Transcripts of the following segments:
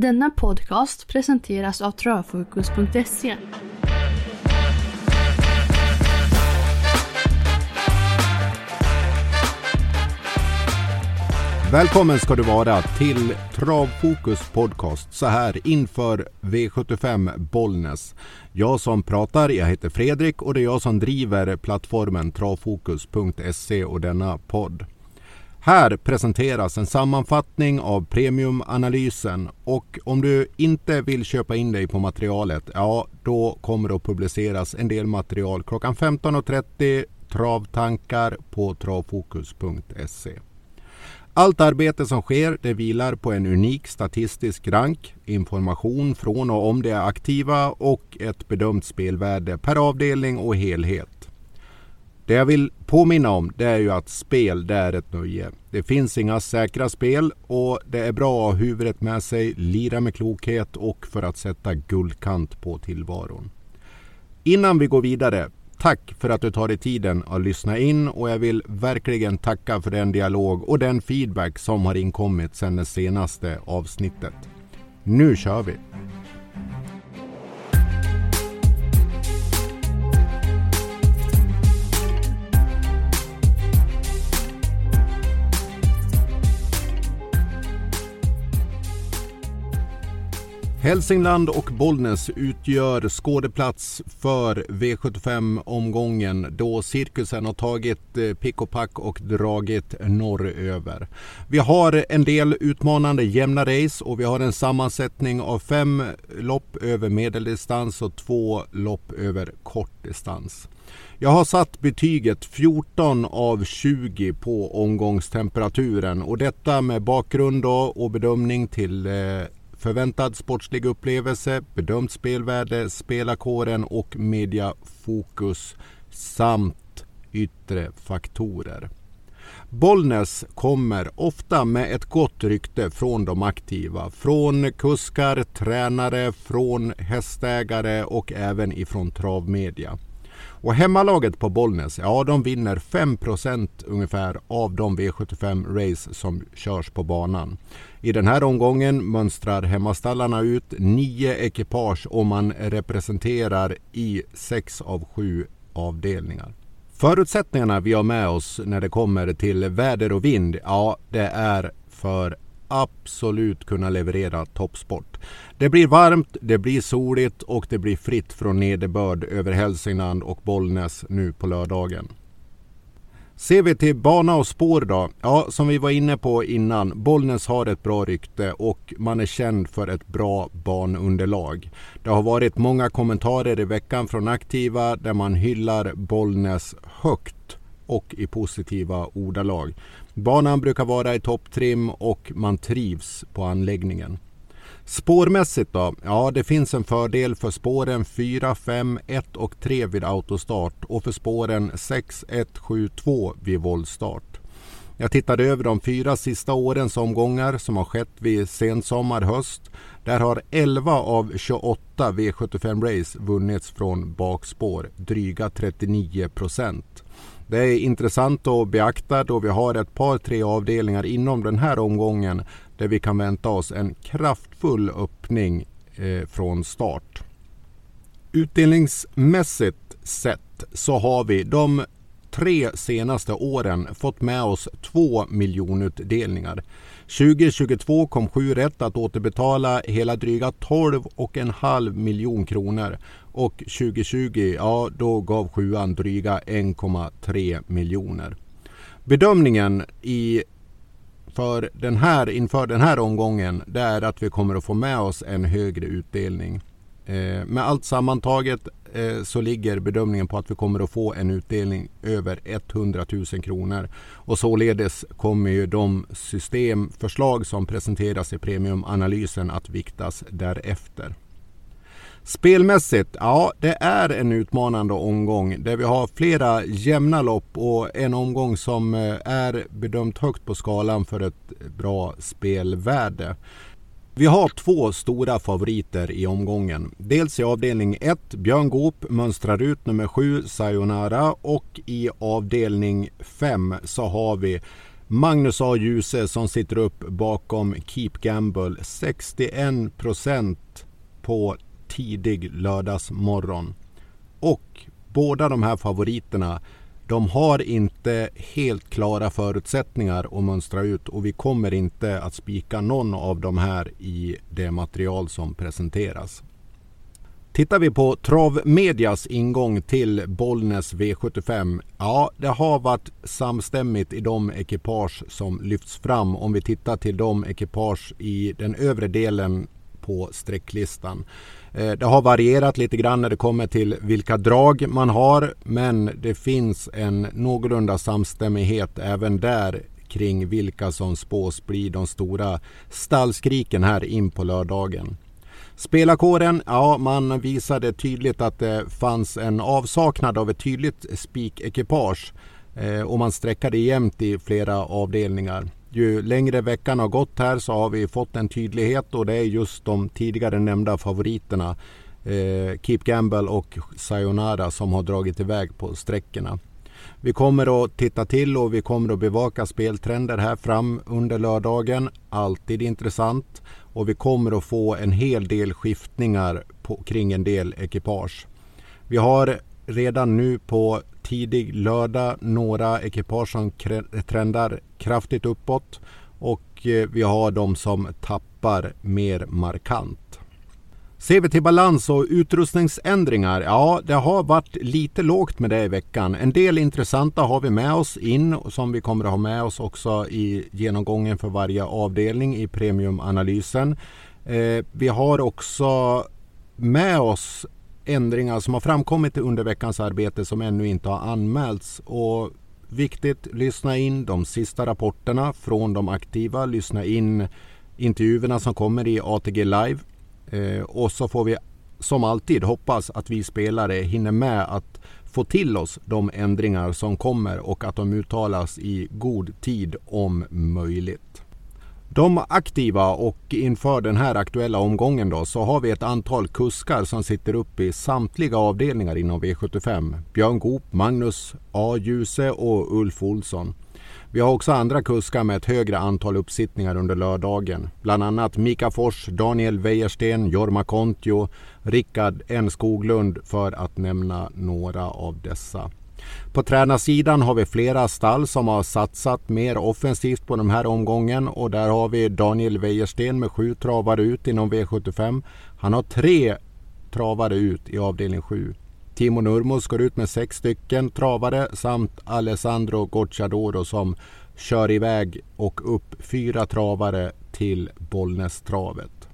Denna podcast presenteras av Travfokus.se. Välkommen ska du vara till Travfokus podcast så här inför V75 Bollnäs. Jag som pratar, jag heter Fredrik och det är jag som driver plattformen travfokus.se och denna podd. Här presenteras en sammanfattning av premiumanalysen och om du inte vill köpa in dig på materialet, ja då kommer det att publiceras en del material klockan 15.30 travtankar på travfokus.se. Allt arbete som sker det vilar på en unik statistisk rank, information från och om de är aktiva och ett bedömt spelvärde per avdelning och helhet. Det jag vill påminna om det är ju att spel det är ett nöje. Det finns inga säkra spel och det är bra att ha huvudet med sig, lira med klokhet och för att sätta guldkant på tillvaron. Innan vi går vidare, tack för att du tar dig tiden att lyssna in och jag vill verkligen tacka för den dialog och den feedback som har inkommit sedan det senaste avsnittet. Nu kör vi! Hälsingland och Bollnäs utgör skådeplats för V75-omgången då cirkusen har tagit eh, pick och pack och dragit norröver. Vi har en del utmanande jämna race och vi har en sammansättning av fem lopp över medeldistans och två lopp över kortdistans. Jag har satt betyget 14 av 20 på omgångstemperaturen och detta med bakgrund och bedömning till eh, Förväntad sportslig upplevelse, bedömt spelvärde, spelarkåren och mediafokus samt yttre faktorer. Bollnäs kommer ofta med ett gott rykte från de aktiva. Från kuskar, tränare, från hästägare och även ifrån travmedia. Och hemmalaget på Bollnäs, ja de vinner 5% ungefär av de V75-race som körs på banan. I den här omgången mönstrar hemmastallarna ut nio ekipage och man representerar i sex av sju avdelningar. Förutsättningarna vi har med oss när det kommer till väder och vind, ja det är för absolut kunna leverera toppsport. Det blir varmt, det blir soligt och det blir fritt från nederbörd över Hälsingland och Bollnäs nu på lördagen. Ser vi till bana och spår då? Ja, som vi var inne på innan. Bollnäs har ett bra rykte och man är känd för ett bra banunderlag. Det har varit många kommentarer i veckan från aktiva där man hyllar Bollnäs högt och i positiva ordalag. Banan brukar vara i topptrim och man trivs på anläggningen. Spårmässigt då? Ja, det finns en fördel för spåren 4, 5, 1 och 3 vid autostart och för spåren 6, 1, 7, 2 vid voltstart. Jag tittade över de fyra sista årens omgångar som har skett vid sensommar, höst. Där har 11 av 28 V75 race vunnits från bakspår, dryga 39 procent. Det är intressant att beakta då vi har ett par tre avdelningar inom den här omgången där vi kan vänta oss en kraftfull öppning eh, från start. Utdelningsmässigt sett så har vi de tre senaste åren fått med oss två miljonutdelningar. 2022 kom 7 rätt att återbetala hela dryga 12,5 miljon kronor och 2020 ja, då gav sjuan dryga 1,3 miljoner. Bedömningen i för den här, inför den här omgången det är att vi kommer att få med oss en högre utdelning. Eh, med allt sammantaget eh, så ligger bedömningen på att vi kommer att få en utdelning över 100 000 kronor. Och således kommer ju de systemförslag som presenteras i premiumanalysen att viktas därefter. Spelmässigt, ja det är en utmanande omgång där vi har flera jämna lopp och en omgång som eh, är bedömt högt på skalan för ett bra spelvärde. Vi har två stora favoriter i omgången. Dels i avdelning 1, Björn Goop mönstrar ut nummer 7, Sayonara och i avdelning 5 så har vi Magnus A. Djuse som sitter upp bakom Keep Gamble 61% på tidig lördagsmorgon. Och båda de här favoriterna de har inte helt klara förutsättningar att mönstra ut och vi kommer inte att spika någon av de här i det material som presenteras. Tittar vi på Travmedias ingång till Bollnäs V75. Ja, det har varit samstämmigt i de ekipage som lyfts fram om vi tittar till de ekipage i den övre delen på sträcklistan. Eh, det har varierat lite grann när det kommer till vilka drag man har men det finns en någorlunda samstämmighet även där kring vilka som spås bli de stora stallskriken här in på lördagen. Spelarkåren, ja man visade tydligt att det fanns en avsaknad av ett tydligt spikekipage eh, och man sträckade jämnt i flera avdelningar. Ju längre veckan har gått här så har vi fått en tydlighet och det är just de tidigare nämnda favoriterna eh, Keep Gamble och Sayonara som har dragit iväg på sträckorna. Vi kommer att titta till och vi kommer att bevaka speltrender här fram under lördagen. Alltid intressant. Och vi kommer att få en hel del skiftningar på, kring en del ekipage. Vi har redan nu på tidig lördag några ekipage som trendar kraftigt uppåt och eh, vi har de som tappar mer markant. Ser vi till balans och utrustningsändringar, ja det har varit lite lågt med det i veckan. En del intressanta har vi med oss in som vi kommer att ha med oss också i genomgången för varje avdelning i premiumanalysen. Eh, vi har också med oss ändringar som har framkommit under veckans arbete som ännu inte har anmälts. Och viktigt, lyssna in de sista rapporterna från de aktiva. Lyssna in intervjuerna som kommer i ATG Live. Eh, och så får vi som alltid hoppas att vi spelare hinner med att få till oss de ändringar som kommer och att de uttalas i god tid om möjligt. De aktiva och inför den här aktuella omgången då så har vi ett antal kuskar som sitter upp i samtliga avdelningar inom V75. Björn Goop, Magnus A. Djuse och Ulf Olsson. Vi har också andra kuskar med ett högre antal uppsittningar under lördagen. Bland annat Mika Fors, Daniel Wäjersten, Jorma Kontio, Rickard N Skoglund för att nämna några av dessa. På tränarsidan har vi flera stall som har satsat mer offensivt på den här omgången och där har vi Daniel Wäjersten med sju travare ut inom V75. Han har tre travare ut i avdelning 7. Timo Nurmos går ut med sex stycken travare samt Alessandro Gocciadoro som kör iväg och upp fyra travare till Bollnästravet.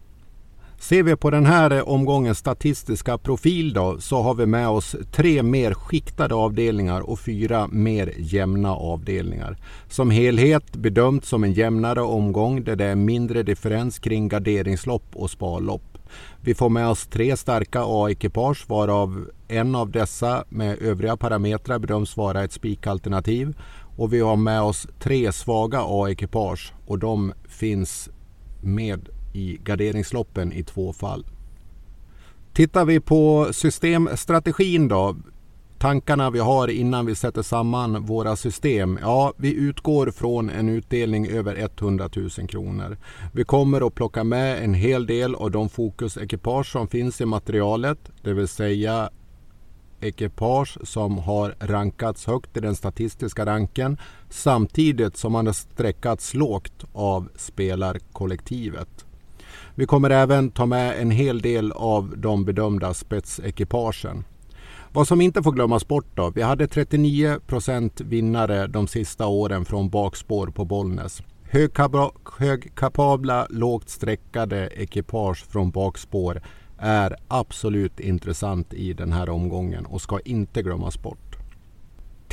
Ser vi på den här eh, omgångens statistiska profil då så har vi med oss tre mer skiktade avdelningar och fyra mer jämna avdelningar. Som helhet bedömt som en jämnare omgång där det är mindre differens kring garderingslopp och sparlopp. Vi får med oss tre starka A-ekipage varav en av dessa med övriga parametrar bedöms vara ett spikalternativ. Och vi har med oss tre svaga A-ekipage och de finns med i garderingsloppen i två fall. Tittar vi på systemstrategin då. Tankarna vi har innan vi sätter samman våra system. Ja, vi utgår från en utdelning över 100 000 kronor. Vi kommer att plocka med en hel del av de fokusekipage som finns i materialet. Det vill säga ekipage som har rankats högt i den statistiska ranken samtidigt som man har sträckats lågt av spelarkollektivet. Vi kommer även ta med en hel del av de bedömda spetsekipagen. Vad som inte får glömmas bort då. Vi hade 39 procent vinnare de sista åren från bakspår på Bollnäs. Högkapabla, lågt sträckade ekipage från bakspår är absolut intressant i den här omgången och ska inte glömmas bort.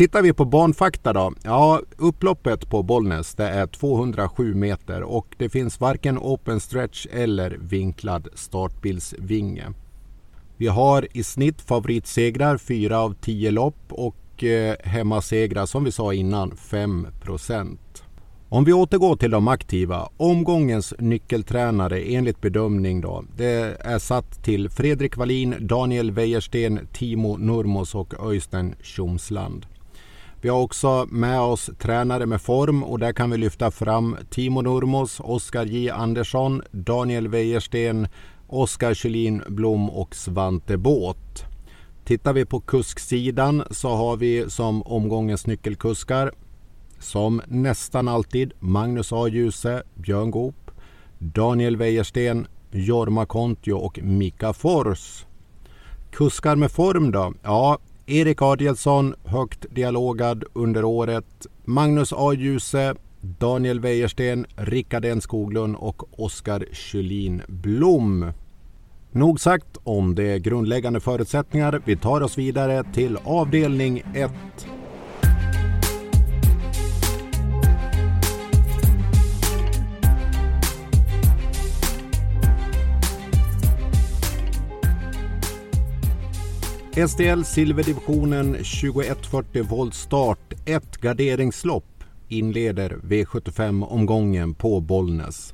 Tittar vi på banfakta då. Ja, upploppet på Bollnäs det är 207 meter och det finns varken open stretch eller vinklad startbilsvinge. Vi har i snitt favoritsegrar 4 av 10 lopp och eh, hemmasegrar som vi sa innan 5% Om vi återgår till de aktiva. Omgångens nyckeltränare enligt bedömning då. Det är satt till Fredrik Wallin, Daniel Wäjersten, Timo Nurmos och Öystein Tjomsland. Vi har också med oss tränare med form och där kan vi lyfta fram Timo Nurmos, Oskar J Andersson, Daniel Wäjersten, Oskar Kjellin Blom och Svante Båt. Tittar vi på kusksidan så har vi som omgångens nyckelkuskar som nästan alltid Magnus A. Djuse, Björn Goop, Daniel Wäjersten, Jorma Kontio och Mika Fors. Kuskar med form då? Ja, Erik Adielsson, högt dialogad under året. Magnus A. Djuse, Daniel Wäjersten, Rickard N Skoglund och Oskar Kylin Blom. Nog sagt om de grundläggande förutsättningar. Vi tar oss vidare till avdelning 1. STL Silverdivisionen 2140 volt start. Ett garderingslopp inleder V75-omgången på Bollnäs.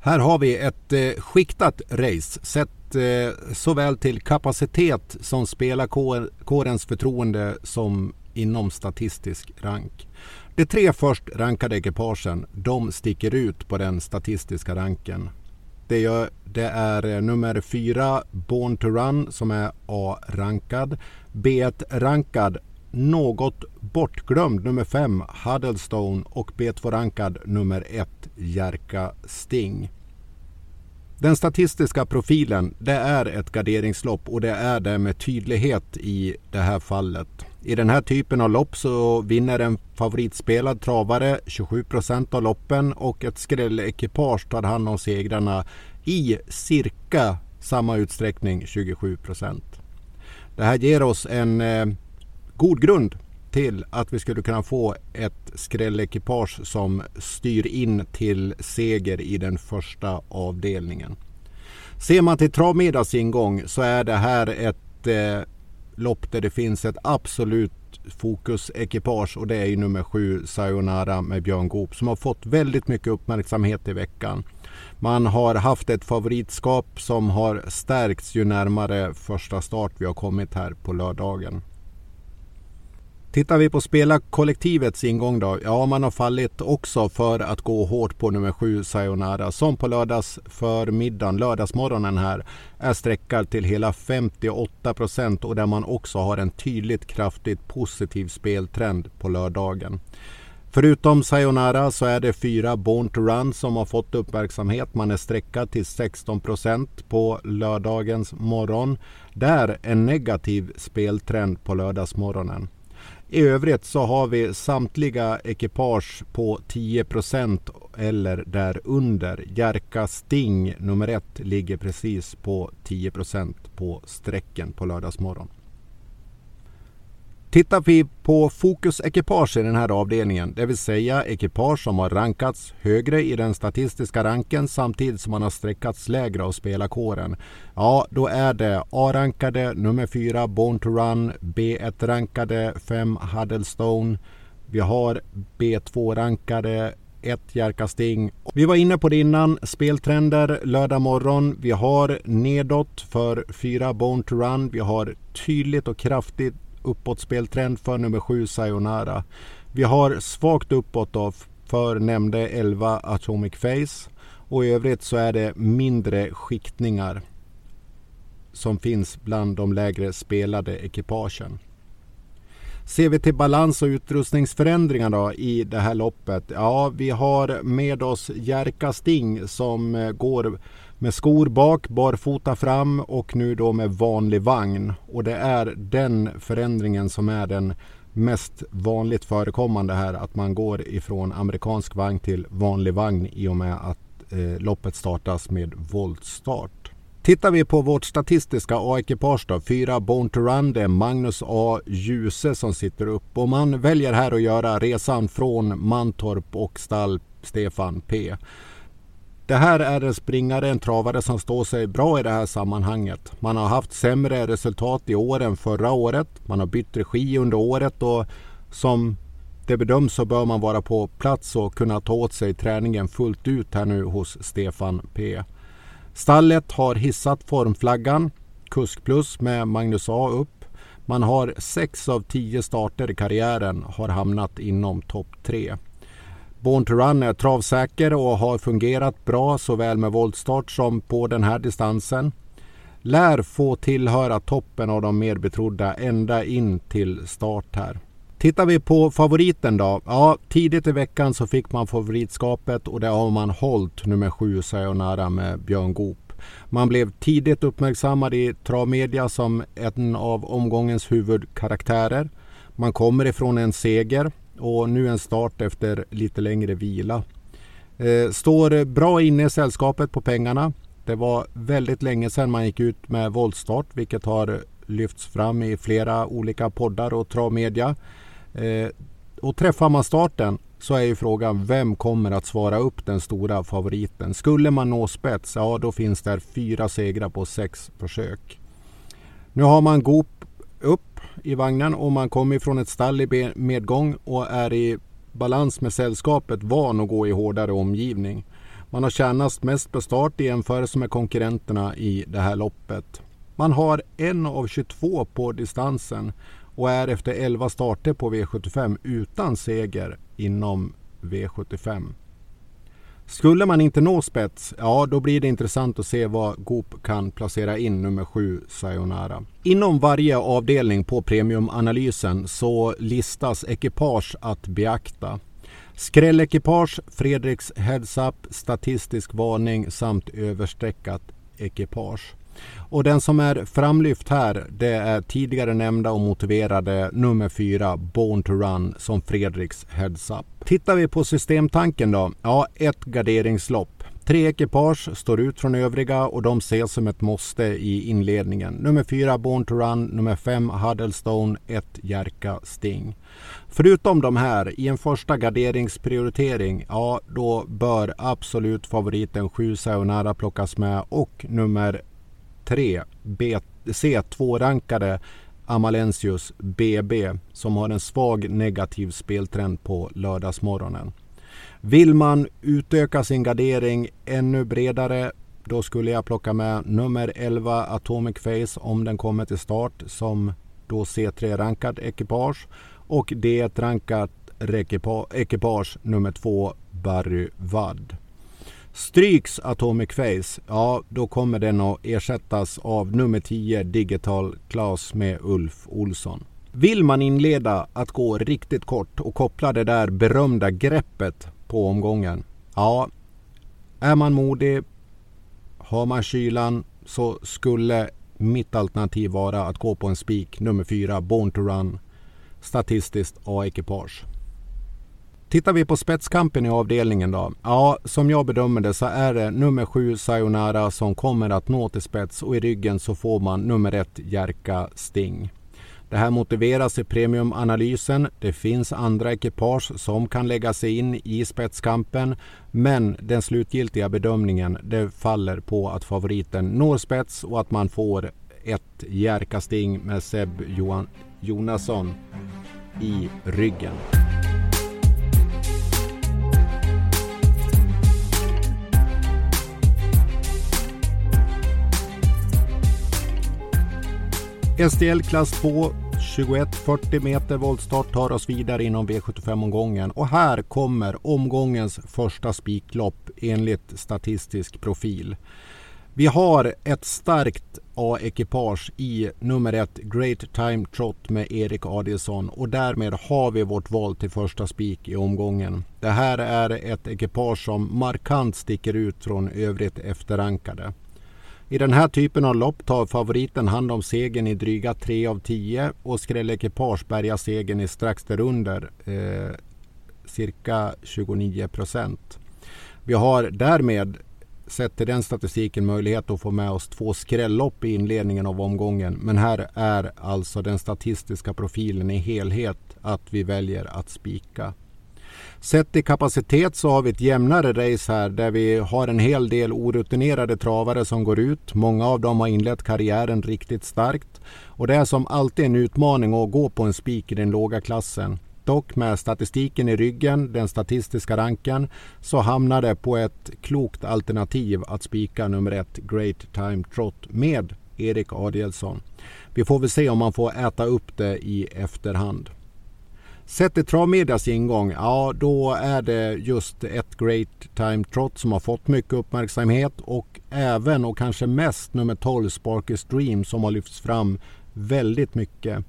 Här har vi ett eh, skiktat race sett eh, såväl till kapacitet som spelarkårens förtroende som inom statistisk rank. De tre först rankade ekipagen de sticker ut på den statistiska ranken. Det, gör, det är eh, nummer fyra Born to Run som är A-rankad. B1-rankad något bortglömd nummer 5 Huddlestone och B2-rankad nummer 1 Jerka Sting. Den statistiska profilen det är ett garderingslopp och det är det med tydlighet i det här fallet. I den här typen av lopp så vinner en favoritspelad travare 27 procent av loppen och ett skrällekipage tar hand om segrarna i cirka samma utsträckning 27 procent. Det här ger oss en eh, god grund till att vi skulle kunna få ett skrällekipage som styr in till seger i den första avdelningen. Ser man till travmiddags ingång så är det här ett eh, lopp där det finns ett absolut fokusekipage och det är ju nummer sju Sayonara med Björn Goop som har fått väldigt mycket uppmärksamhet i veckan. Man har haft ett favoritskap som har stärkts ju närmare första start vi har kommit här på lördagen. Tittar vi på spelarkollektivets ingång då? Ja, man har fallit också för att gå hårt på nummer sju Sayonara som på lördags förmiddagen, lördagsmorgonen här är sträckad till hela 58 procent och där man också har en tydligt kraftigt positiv speltrend på lördagen. Förutom Sayonara så är det fyra Born to Run som har fått uppmärksamhet. Man är sträckad till 16 procent på lördagens morgon. Där en negativ speltrend på lördagsmorgonen. I övrigt så har vi samtliga ekipage på 10% eller därunder. Jerka Sting nummer ett ligger precis på 10% på sträcken på lördagsmorgon. Tittar vi på fokusekipage i den här avdelningen, det vill säga ekipage som har rankats högre i den statistiska ranken samtidigt som man har sträckats lägre av spelarkåren. Ja, då är det A-rankade nummer 4 Born to Run, B1-rankade 5 Huddlestone. Vi har B2-rankade 1 Jerka Sting. Vi var inne på det innan, speltrender lördag morgon. Vi har nedåt för 4 Born to Run. Vi har tydligt och kraftigt uppåtspeltrend för nummer 7 Sayonara. Vi har svagt uppåt då för nämnde 11 Atomic Face och i övrigt så är det mindre skiktningar som finns bland de lägre spelade ekipagen. Ser vi till balans och utrustningsförändringar då i det här loppet? Ja, vi har med oss Jerka Sting som eh, går med skor bak, barfota fram och nu då med vanlig vagn. Och det är den förändringen som är den mest vanligt förekommande här. Att man går ifrån amerikansk vagn till vanlig vagn i och med att eh, loppet startas med voltstart. Tittar vi på vårt statistiska A-ekipage då, fyra Born to Run, det är Magnus A. Djuse som sitter upp och man väljer här att göra resan från Mantorp och stall Stefan P. Det här är en springare, en travare som står sig bra i det här sammanhanget. Man har haft sämre resultat i år än förra året. Man har bytt regi under året och som det bedöms så bör man vara på plats och kunna ta åt sig träningen fullt ut här nu hos Stefan P. Stallet har hissat formflaggan, Kusk Plus med Magnus A upp. Man har sex av tio starter i karriären har hamnat inom topp tre. Born to Run är travsäker och har fungerat bra såväl med voltstart som på den här distansen. Lär få tillhöra toppen av de mer betrodda ända in till start här. Tittar vi på favoriten då? Ja, tidigt i veckan så fick man favoritskapet och det har man hållit nummer sju Sayonara med Björn Goop. Man blev tidigt uppmärksammad i travmedia som en av omgångens huvudkaraktärer. Man kommer ifrån en seger och nu en start efter lite längre vila. Eh, står bra inne i sällskapet på pengarna. Det var väldigt länge sedan man gick ut med voltstart vilket har lyfts fram i flera olika poddar och travmedia. Eh, och träffar man starten så är ju frågan vem kommer att svara upp den stora favoriten? Skulle man nå spets, ja då finns där fyra segrar på sex försök. Nu har man Goop upp i vagnen och man kommer från ett stall i medgång och är i balans med sällskapet van att gå i hårdare omgivning. Man har tjänat mest på start i jämförelse med konkurrenterna i det här loppet. Man har en av 22 på distansen och är efter 11 starter på V75 utan seger inom V75. Skulle man inte nå spets, ja då blir det intressant att se vad Goop kan placera in nummer 7 Sayonara. Inom varje avdelning på premiumanalysen så listas ekipage att beakta. Skrällekipage, Fredriks Heads Up, statistisk varning samt överstreckat ekipage. Och den som är framlyft här det är tidigare nämnda och motiverade nummer 4 Born to Run som Fredriks Heads Up. Tittar vi på systemtanken då? Ja, ett garderingslopp. Tre ekipage står ut från övriga och de ses som ett måste i inledningen. Nummer 4 Born to Run, nummer 5 Huddlestone, 1 Jerka Sting. Förutom de här, i en första garderingsprioritering, ja då bör absolut favoriten 7 Sayonara plockas med och nummer 3 C2-rankade Amalensius BB som har en svag negativ speltrend på lördagsmorgonen. Vill man utöka sin gardering ännu bredare då skulle jag plocka med nummer 11 Atomic Face om den kommer till start som då C3-rankad ekipage och D1-rankat ekipage nummer 2 Barry Wadd. Stryks Atomic Face, ja då kommer den att ersättas av nummer 10 Digital Class med Ulf Olsson. Vill man inleda att gå riktigt kort och koppla det där berömda greppet på omgången. Ja, är man modig, har man kylan så skulle mitt alternativ vara att gå på en spik nummer 4 Born to Run statistiskt A-ekipage. Tittar vi på spetskampen i avdelningen då? Ja, som jag bedömer det så är det nummer sju Sayonara som kommer att nå till spets och i ryggen så får man nummer ett Jerka Sting. Det här motiveras i premiumanalysen. Det finns andra ekipage som kan lägga sig in i spetskampen. Men den slutgiltiga bedömningen det faller på att favoriten når spets och att man får ett Jerka Sting med Seb Johan Jonasson i ryggen. STL klass 2 2140 meter voltstart tar oss vidare inom V75-omgången och här kommer omgångens första spiklopp enligt statistisk profil. Vi har ett starkt A-ekipage i nummer ett Great Time Trot med Erik Adielsson och därmed har vi vårt val till första spik i omgången. Det här är ett ekipage som markant sticker ut från övrigt efterrankade. I den här typen av lopp tar favoriten hand om segern i dryga 3 av 10 och skrällekipage bärgar segern i strax därunder, eh, cirka 29 procent. Vi har därmed sett till den statistiken möjlighet att få med oss två skrällopp i inledningen av omgången. Men här är alltså den statistiska profilen i helhet att vi väljer att spika Sett i kapacitet så har vi ett jämnare race här där vi har en hel del orutinerade travare som går ut. Många av dem har inlett karriären riktigt starkt. Och det är som alltid en utmaning att gå på en spik i den låga klassen. Dock med statistiken i ryggen, den statistiska ranken, så hamnar det på ett klokt alternativ att spika nummer ett Great Time Trot med Erik Adielsson. Vi får väl se om man får äta upp det i efterhand. Sett till travmedias ingång, ja då är det just ett Great Time Trot som har fått mycket uppmärksamhet och även och kanske mest nummer 12 Sparkers Dream som har lyfts fram väldigt mycket.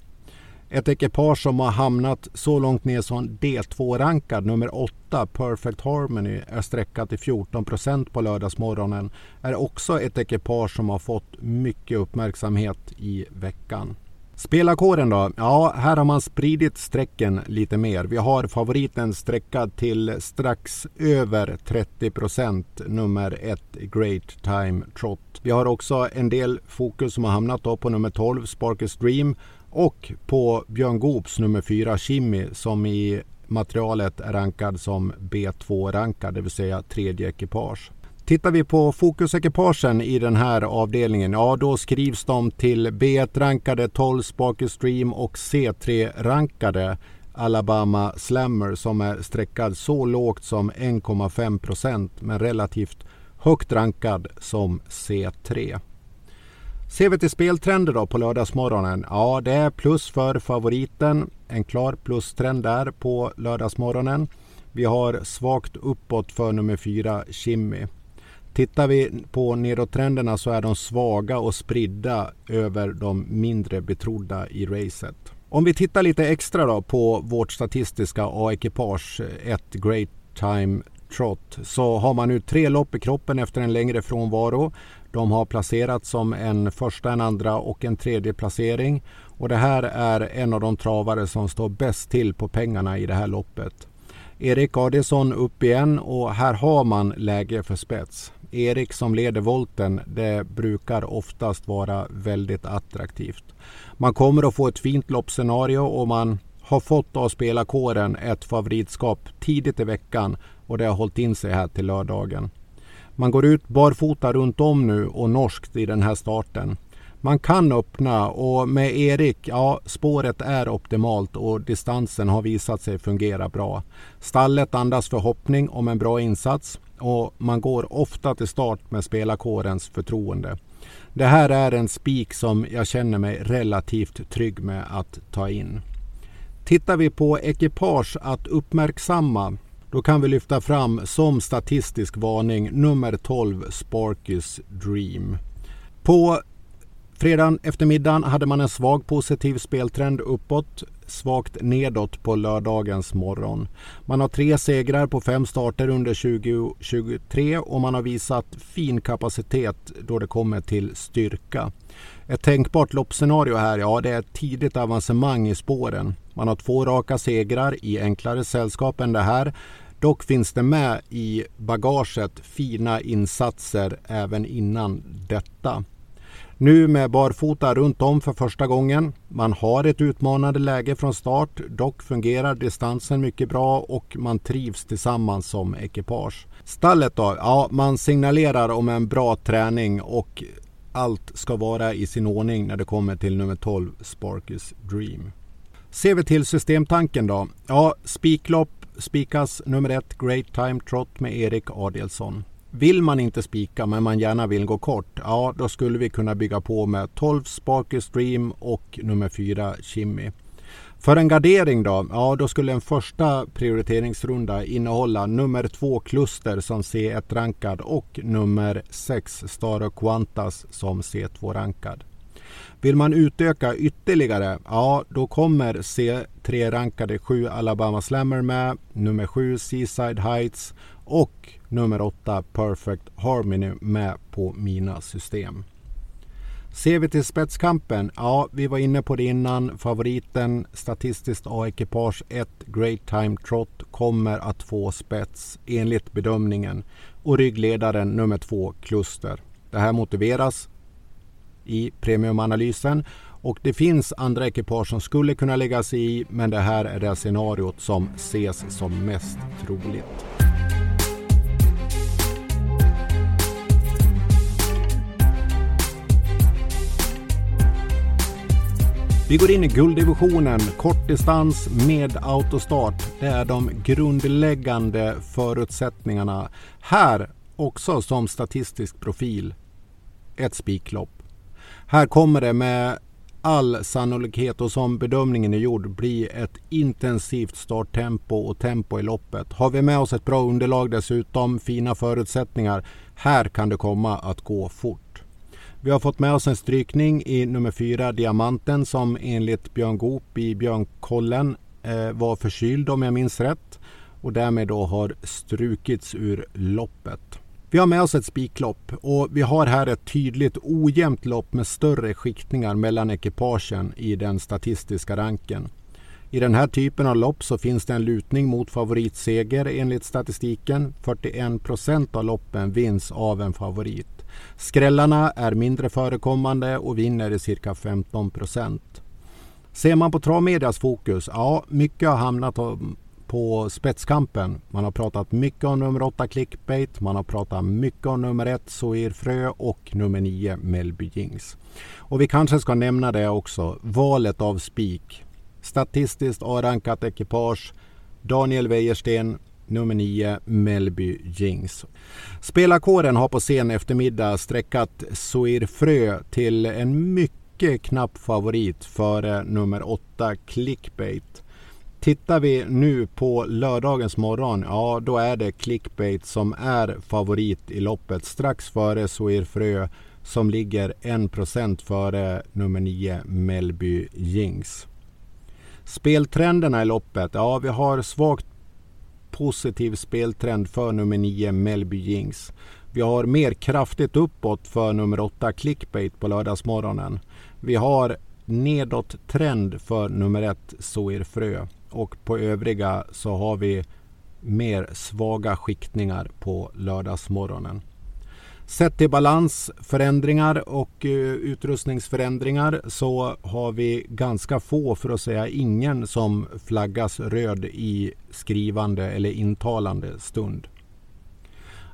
Ett ekipage som har hamnat så långt ner som D2-rankad, nummer 8, Perfect Harmony, är sträckat till 14% på lördagsmorgonen, är också ett ekipage som har fått mycket uppmärksamhet i veckan. Spelarkåren då? Ja, här har man spridit strecken lite mer. Vi har favoriten sträckad till strax över 30 procent, nummer 1 Great Time Trot. Vi har också en del fokus som har hamnat på nummer 12 Sparkers Dream och på Björn Goops nummer 4 Kimmy som i materialet är rankad som B2-rankad, det vill säga tredje ekipage. Tittar vi på fokusekipagen i den här avdelningen, ja då skrivs de till B1-rankade 12 Sparky Stream och C3-rankade Alabama Slammer som är streckad så lågt som 1,5 procent men relativt högt rankad som C3. Ser vi till speltrender då på lördagsmorgonen? Ja, det är plus för favoriten. En klar plustrend där på lördagsmorgonen. Vi har svagt uppåt för nummer 4 Kimmy. Tittar vi på nedåttrenderna så är de svaga och spridda över de mindre betrodda i racet. Om vi tittar lite extra då på vårt statistiska A-ekipage, ett Great Time Trot, så har man nu tre lopp i kroppen efter en längre frånvaro. De har placerats som en första, en andra och en tredje placering. Och det här är en av de travare som står bäst till på pengarna i det här loppet. Erik Adielsson upp igen och här har man läge för spets. Erik som leder volten, det brukar oftast vara väldigt attraktivt. Man kommer att få ett fint loppscenario och man har fått av spelarkåren ett favoritskap tidigt i veckan och det har hållit in sig här till lördagen. Man går ut barfota runt om nu och norskt i den här starten. Man kan öppna och med Erik, ja spåret är optimalt och distansen har visat sig fungera bra. Stallet andas förhoppning om en bra insats och man går ofta till start med spelarkårens förtroende. Det här är en spik som jag känner mig relativt trygg med att ta in. Tittar vi på ekipage att uppmärksamma då kan vi lyfta fram som statistisk varning nummer 12 Sparkys Dream. På fredagen eftermiddagen hade man en svag positiv speltrend uppåt svagt nedåt på lördagens morgon. Man har tre segrar på fem starter under 2023 och man har visat fin kapacitet då det kommer till styrka. Ett tänkbart loppscenario här, ja det är ett tidigt avancemang i spåren. Man har två raka segrar i enklare sällskap än det här. Dock finns det med i bagaget fina insatser även innan detta. Nu med barfota runt om för första gången. Man har ett utmanande läge från start. Dock fungerar distansen mycket bra och man trivs tillsammans som ekipage. Stallet då? Ja, man signalerar om en bra träning och allt ska vara i sin ordning när det kommer till nummer 12 Sparkys Dream. Ser vi till systemtanken då? Ja, spiklopp spikas nummer ett Great Time Trot med Erik Adielsson. Vill man inte spika men man gärna vill gå kort, ja då skulle vi kunna bygga på med 12 Sparky Stream och nummer 4 Chimmy. För en gardering då? Ja, då skulle en första prioriteringsrunda innehålla nummer 2 Kluster som C1-rankad och nummer 6 Star Quantas som C2-rankad. Vill man utöka ytterligare, ja då kommer C3-rankade 7 Alabama Slammer med, nummer 7 Seaside Heights och nummer 8 Perfect Harmony med på mina system. Ser vi till spetskampen? Ja, vi var inne på det innan. Favoriten statistiskt A-ekipage 1 Great Time Trot kommer att få spets enligt bedömningen och ryggledaren nummer 2 Kluster. Det här motiveras i premiumanalysen och det finns andra ekipage som skulle kunna läggas i men det här är det scenariot som ses som mest troligt. Vi går in i gulddivisionen, kortdistans med autostart. Det är de grundläggande förutsättningarna. Här också som statistisk profil, ett spiklopp. Här kommer det med all sannolikhet och som bedömningen är gjord bli ett intensivt starttempo och tempo i loppet. Har vi med oss ett bra underlag dessutom, fina förutsättningar, här kan det komma att gå fort. Vi har fått med oss en strykning i nummer fyra, Diamanten, som enligt Björn Goop i Björnkollen eh, var förkyld om jag minns rätt och därmed då har strukits ur loppet. Vi har med oss ett spiklopp och vi har här ett tydligt ojämnt lopp med större skiktningar mellan ekipagen i den statistiska ranken. I den här typen av lopp så finns det en lutning mot favoritseger enligt statistiken. 41 procent av loppen vinns av en favorit. Skrällarna är mindre förekommande och vinner i cirka 15 procent. Ser man på travmedias fokus, ja mycket har hamnat på spetskampen. Man har pratat mycket om nummer 8 Clickbait, man har pratat mycket om nummer 1 Soir Frö och nummer 9 Melby Jings. Och vi kanske ska nämna det också, valet av spik. Statistiskt A-rankat ekipage, Daniel Wäjersten, nummer 9 Melby Jings. Spelarkåren har på sen eftermiddag sträckat Soir Frö till en mycket knapp favorit före nummer 8 Clickbait. Tittar vi nu på lördagens morgon, ja då är det clickbait som är favorit i loppet. Strax före Soir Frö som ligger 1% före nummer 9 Melby Jings. Speltrenderna i loppet, ja vi har svagt positiv speltrend för nummer 9 Melby Jings. Vi har mer kraftigt uppåt för nummer 8 Clickbait på lördagsmorgonen. Vi har nedåt trend för nummer 1 Soir Frö och på övriga så har vi mer svaga skiktningar på lördagsmorgonen. Sett till balansförändringar och eh, utrustningsförändringar så har vi ganska få, för att säga ingen, som flaggas röd i skrivande eller intalande stund.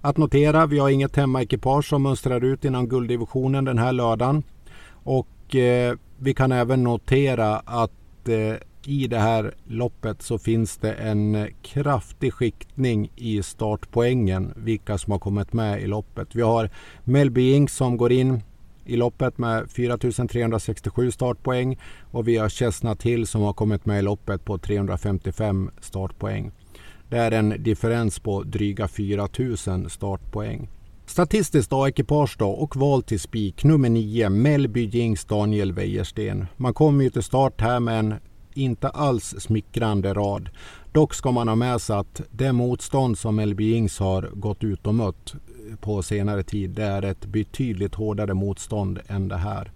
Att notera, vi har inget hemmaekipage som mönstrar ut inom gulddivisionen den här lördagen. Och eh, vi kan även notera att eh, i det här loppet så finns det en kraftig skiktning i startpoängen, vilka som har kommit med i loppet. Vi har Melby Inc som går in i loppet med 4367 startpoäng och vi har Chestnut Hill som har kommit med i loppet på 355 startpoäng. Det är en differens på dryga 4000 startpoäng. Statistiskt A-ekipage då och val till spik nummer 9 Melby Jings Daniel Wäjersten. Man kommer ju till start här med en inte alls smickrande rad. Dock ska man ha med sig att det motstånd som LB Ings har gått ut och mött eh, på senare tid, det är ett betydligt hårdare motstånd än det här.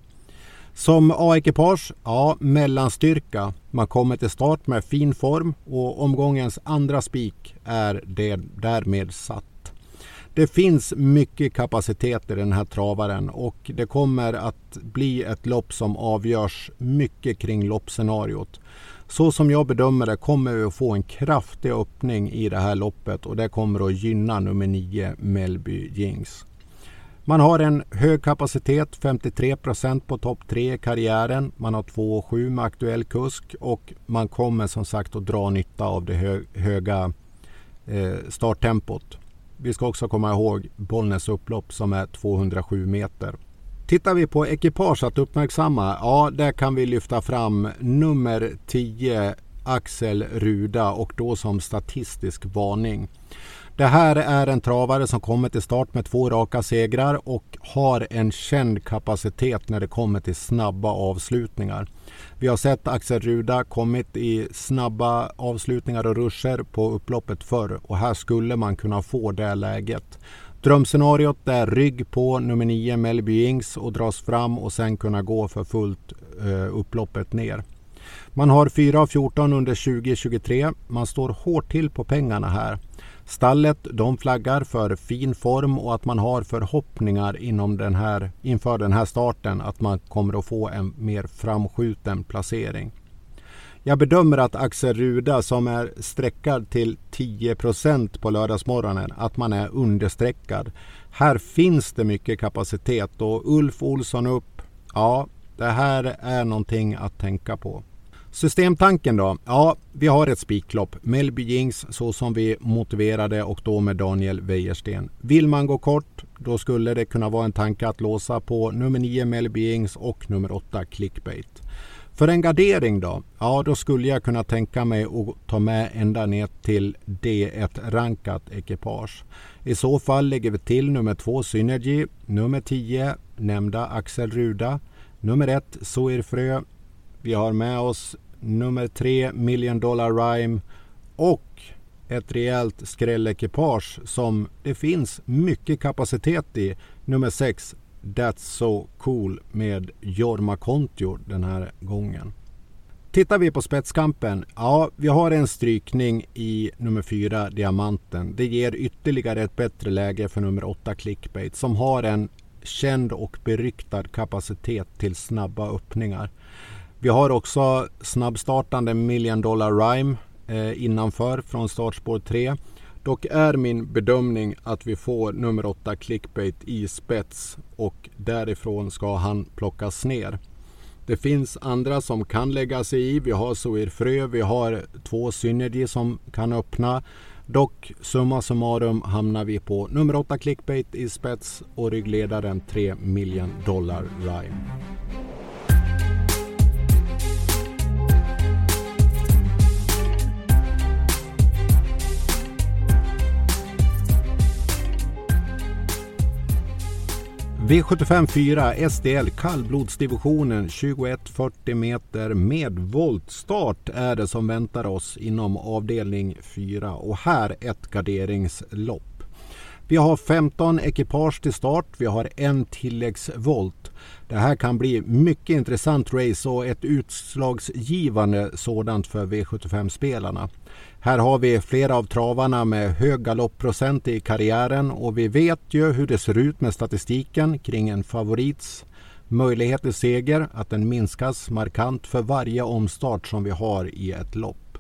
Som A-ekipage, ja, mellanstyrka. Man kommer till start med fin form och omgångens andra spik är det därmed satt. Det finns mycket kapacitet i den här travaren och det kommer att bli ett lopp som avgörs mycket kring loppscenariot. Så som jag bedömer det kommer vi att få en kraftig öppning i det här loppet och det kommer att gynna nummer 9 Melby Jings. Man har en hög kapacitet, 53 procent på topp 3 i karriären. Man har 2,7 med aktuell kusk och man kommer som sagt att dra nytta av det höga eh, starttempot. Vi ska också komma ihåg Bollnäs upplopp som är 207 meter. Tittar vi på ekipage att uppmärksamma, ja där kan vi lyfta fram nummer 10 Axel Ruda och då som statistisk varning. Det här är en travare som kommer till start med två raka segrar och har en känd kapacitet när det kommer till snabba avslutningar. Vi har sett Axel Ruda kommit i snabba avslutningar och ruscher på upploppet förr och här skulle man kunna få det läget. Drömscenariot är rygg på nummer 9 Melby Ings och dras fram och sen kunna gå för fullt eh, upploppet ner. Man har 4 av 14 under 2023. Man står hårt till på pengarna här. Stallet de flaggar för fin form och att man har förhoppningar inom den här, inför den här starten att man kommer att få en mer framskjuten placering. Jag bedömer att Axel Ruda som är sträckad till 10% på lördagsmorgonen att man är understreckad. Här finns det mycket kapacitet och Ulf Olsson upp. Ja, det här är någonting att tänka på. Systemtanken då? Ja, vi har ett spiklopp. Melby Jings så som vi motiverade och då med Daniel Wäjersten. Vill man gå kort, då skulle det kunna vara en tanke att låsa på nummer 9 Melby Jings och nummer 8 Clickbait. För en gardering då? Ja, då skulle jag kunna tänka mig att ta med ända ner till D1-rankat ekipage. I så fall lägger vi till nummer 2 Synergy, nummer 10 nämnda Axel Ruda, nummer 1 Soir Frö. Vi har med oss nummer tre, Million Dollar Rhyme och ett rejält skrällekipage som det finns mycket kapacitet i. Nummer 6 That's So Cool med Jorma Kontio den här gången. Tittar vi på spetskampen, ja vi har en strykning i nummer 4 Diamanten. Det ger ytterligare ett bättre läge för nummer 8 Clickbait som har en känd och beryktad kapacitet till snabba öppningar. Vi har också snabbstartande Million Dollar Rhyme eh, innanför från startspår 3. Dock är min bedömning att vi får nummer 8 clickbait i spets och därifrån ska han plockas ner. Det finns andra som kan lägga sig i. Vi har Soir Frö, vi har två Synergy som kan öppna. Dock summa summarum hamnar vi på nummer 8 clickbait i spets och ryggledaren 3 million dollar rhyme. V75 4 SDL kallblodsdivisionen 2140 meter med voltstart är det som väntar oss inom avdelning 4 och här ett garderingslopp. Vi har 15 ekipage till start. Vi har en tilläggsvolt. Det här kan bli mycket intressant race och ett utslagsgivande sådant för V75-spelarna. Här har vi flera av travarna med hög galoppprocent i karriären och vi vet ju hur det ser ut med statistiken kring en favorits möjlighet till seger, att den minskas markant för varje omstart som vi har i ett lopp.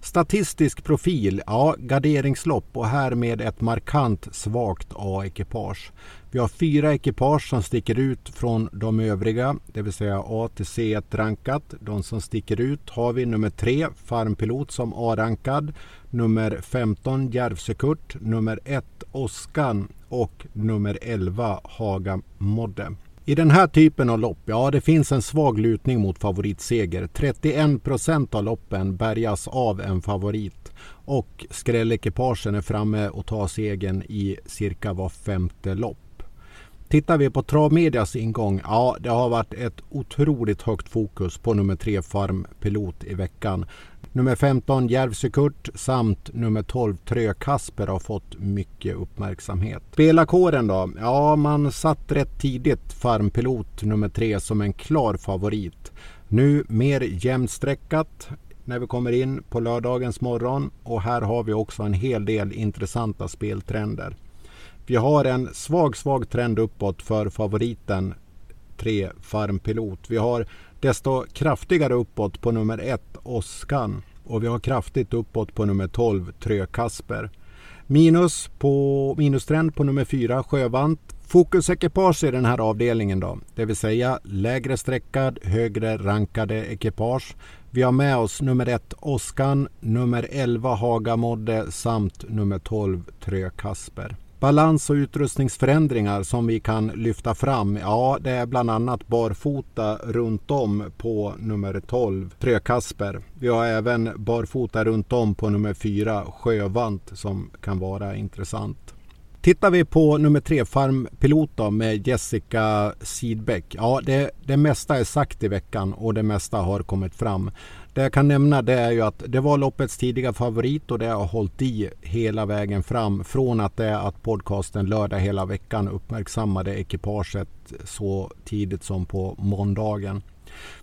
Statistisk profil, ja garderingslopp och här med ett markant svagt A-ekipage. Vi har fyra ekipage som sticker ut från de övriga, det vill säga A till C1 rankat. De som sticker ut har vi nummer 3 Farmpilot som A-rankad, nummer 15 Järvsökurt, nummer 1 Oskan och nummer 11 Haga Modde. I den här typen av lopp, ja det finns en svag lutning mot favoritseger. 31 procent av loppen bärgas av en favorit och skrällekipagen är framme och tar segern i cirka var femte lopp. Tittar vi på Travmedias ingång, ja det har varit ett otroligt högt fokus på nummer 3 Farm Pilot i veckan. Nummer 15 Järvsökurt samt nummer 12 Trö Kasper har fått mycket uppmärksamhet. Spelarkåren då? Ja, man satt rätt tidigt Farmpilot nummer 3 som en klar favorit. Nu mer jämnsträckat när vi kommer in på lördagens morgon och här har vi också en hel del intressanta speltrender. Vi har en svag, svag trend uppåt för favoriten 3 Farmpilot. Vi har desto kraftigare uppåt på nummer 1 Oskan och vi har kraftigt uppåt på nummer 12 Trö Kasper. Minus på, minustrend på nummer 4 Sjövant. Fokusekipage i den här avdelningen då, det vill säga lägre sträckad, högre rankade ekipage. Vi har med oss nummer 1 Oskan, nummer 11 Hagamodde samt nummer 12 Trö Kasper. Balans och utrustningsförändringar som vi kan lyfta fram, ja det är bland annat barfota runt om på nummer 12 Trökasper. Vi har även barfota runt om på nummer 4 Sjövant som kan vara intressant. Tittar vi på nummer 3 Farmpilot då, med Jessica Sidbeck. Ja, det, det mesta är sagt i veckan och det mesta har kommit fram. Det jag kan nämna det är ju att det var loppets tidiga favorit och det har hållit i hela vägen fram. Från att det är att podcasten lördag hela veckan uppmärksammade ekipaget så tidigt som på måndagen.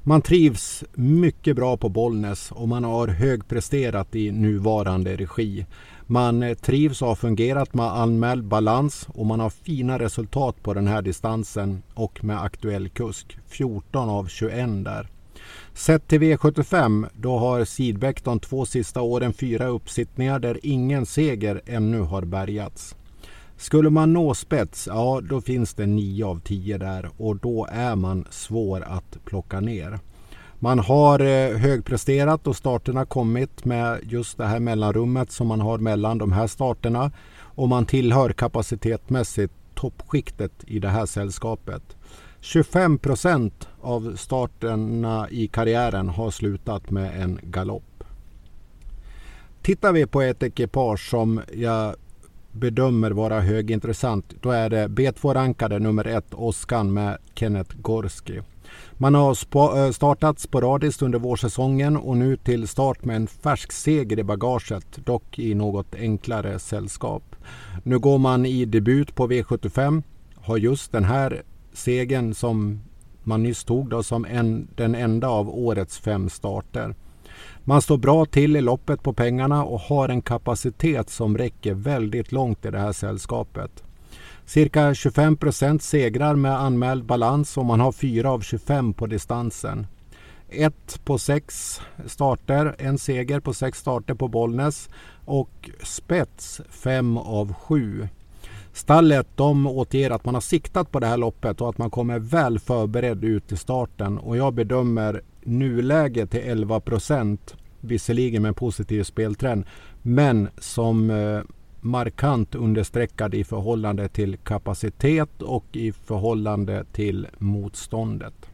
Man trivs mycket bra på Bollnäs och man har högpresterat i nuvarande regi. Man trivs och har fungerat med anmäld balans och man har fina resultat på den här distansen och med aktuell kusk. 14 av 21 där. Sett till V75 då har Sidbeck de två sista åren fyra uppsittningar där ingen seger ännu har bärgats. Skulle man nå spets, ja då finns det 9 av 10 där och då är man svår att plocka ner. Man har eh, högpresterat och starterna kommit med just det här mellanrummet som man har mellan de här starterna. Och man tillhör kapacitetmässigt toppskiktet i det här sällskapet. 25 procent av starterna i karriären har slutat med en galopp. Tittar vi på ett ekipage som jag bedömer vara högintressant, då är det B2-rankade nummer ett Oskan med Kenneth Gorski. Man har eh, startat sporadiskt under vårsäsongen och nu till start med en färsk seger i bagaget, dock i något enklare sällskap. Nu går man i debut på V75, har just den här segern som man nyss tog då, som en, den enda av årets fem starter. Man står bra till i loppet på pengarna och har en kapacitet som räcker väldigt långt i det här sällskapet. Cirka 25 procent segrar med anmäld balans och man har 4 av 25 på distansen. 1 på 6 starter, en seger på 6 starter på Bollnäs och spets 5 av 7. Stallet de återger att man har siktat på det här loppet och att man kommer väl förberedd ut till starten och jag bedömer nuläget till 11 procent visserligen med en positiv speltrend men som eh, markant understreckad i förhållande till kapacitet och i förhållande till motståndet.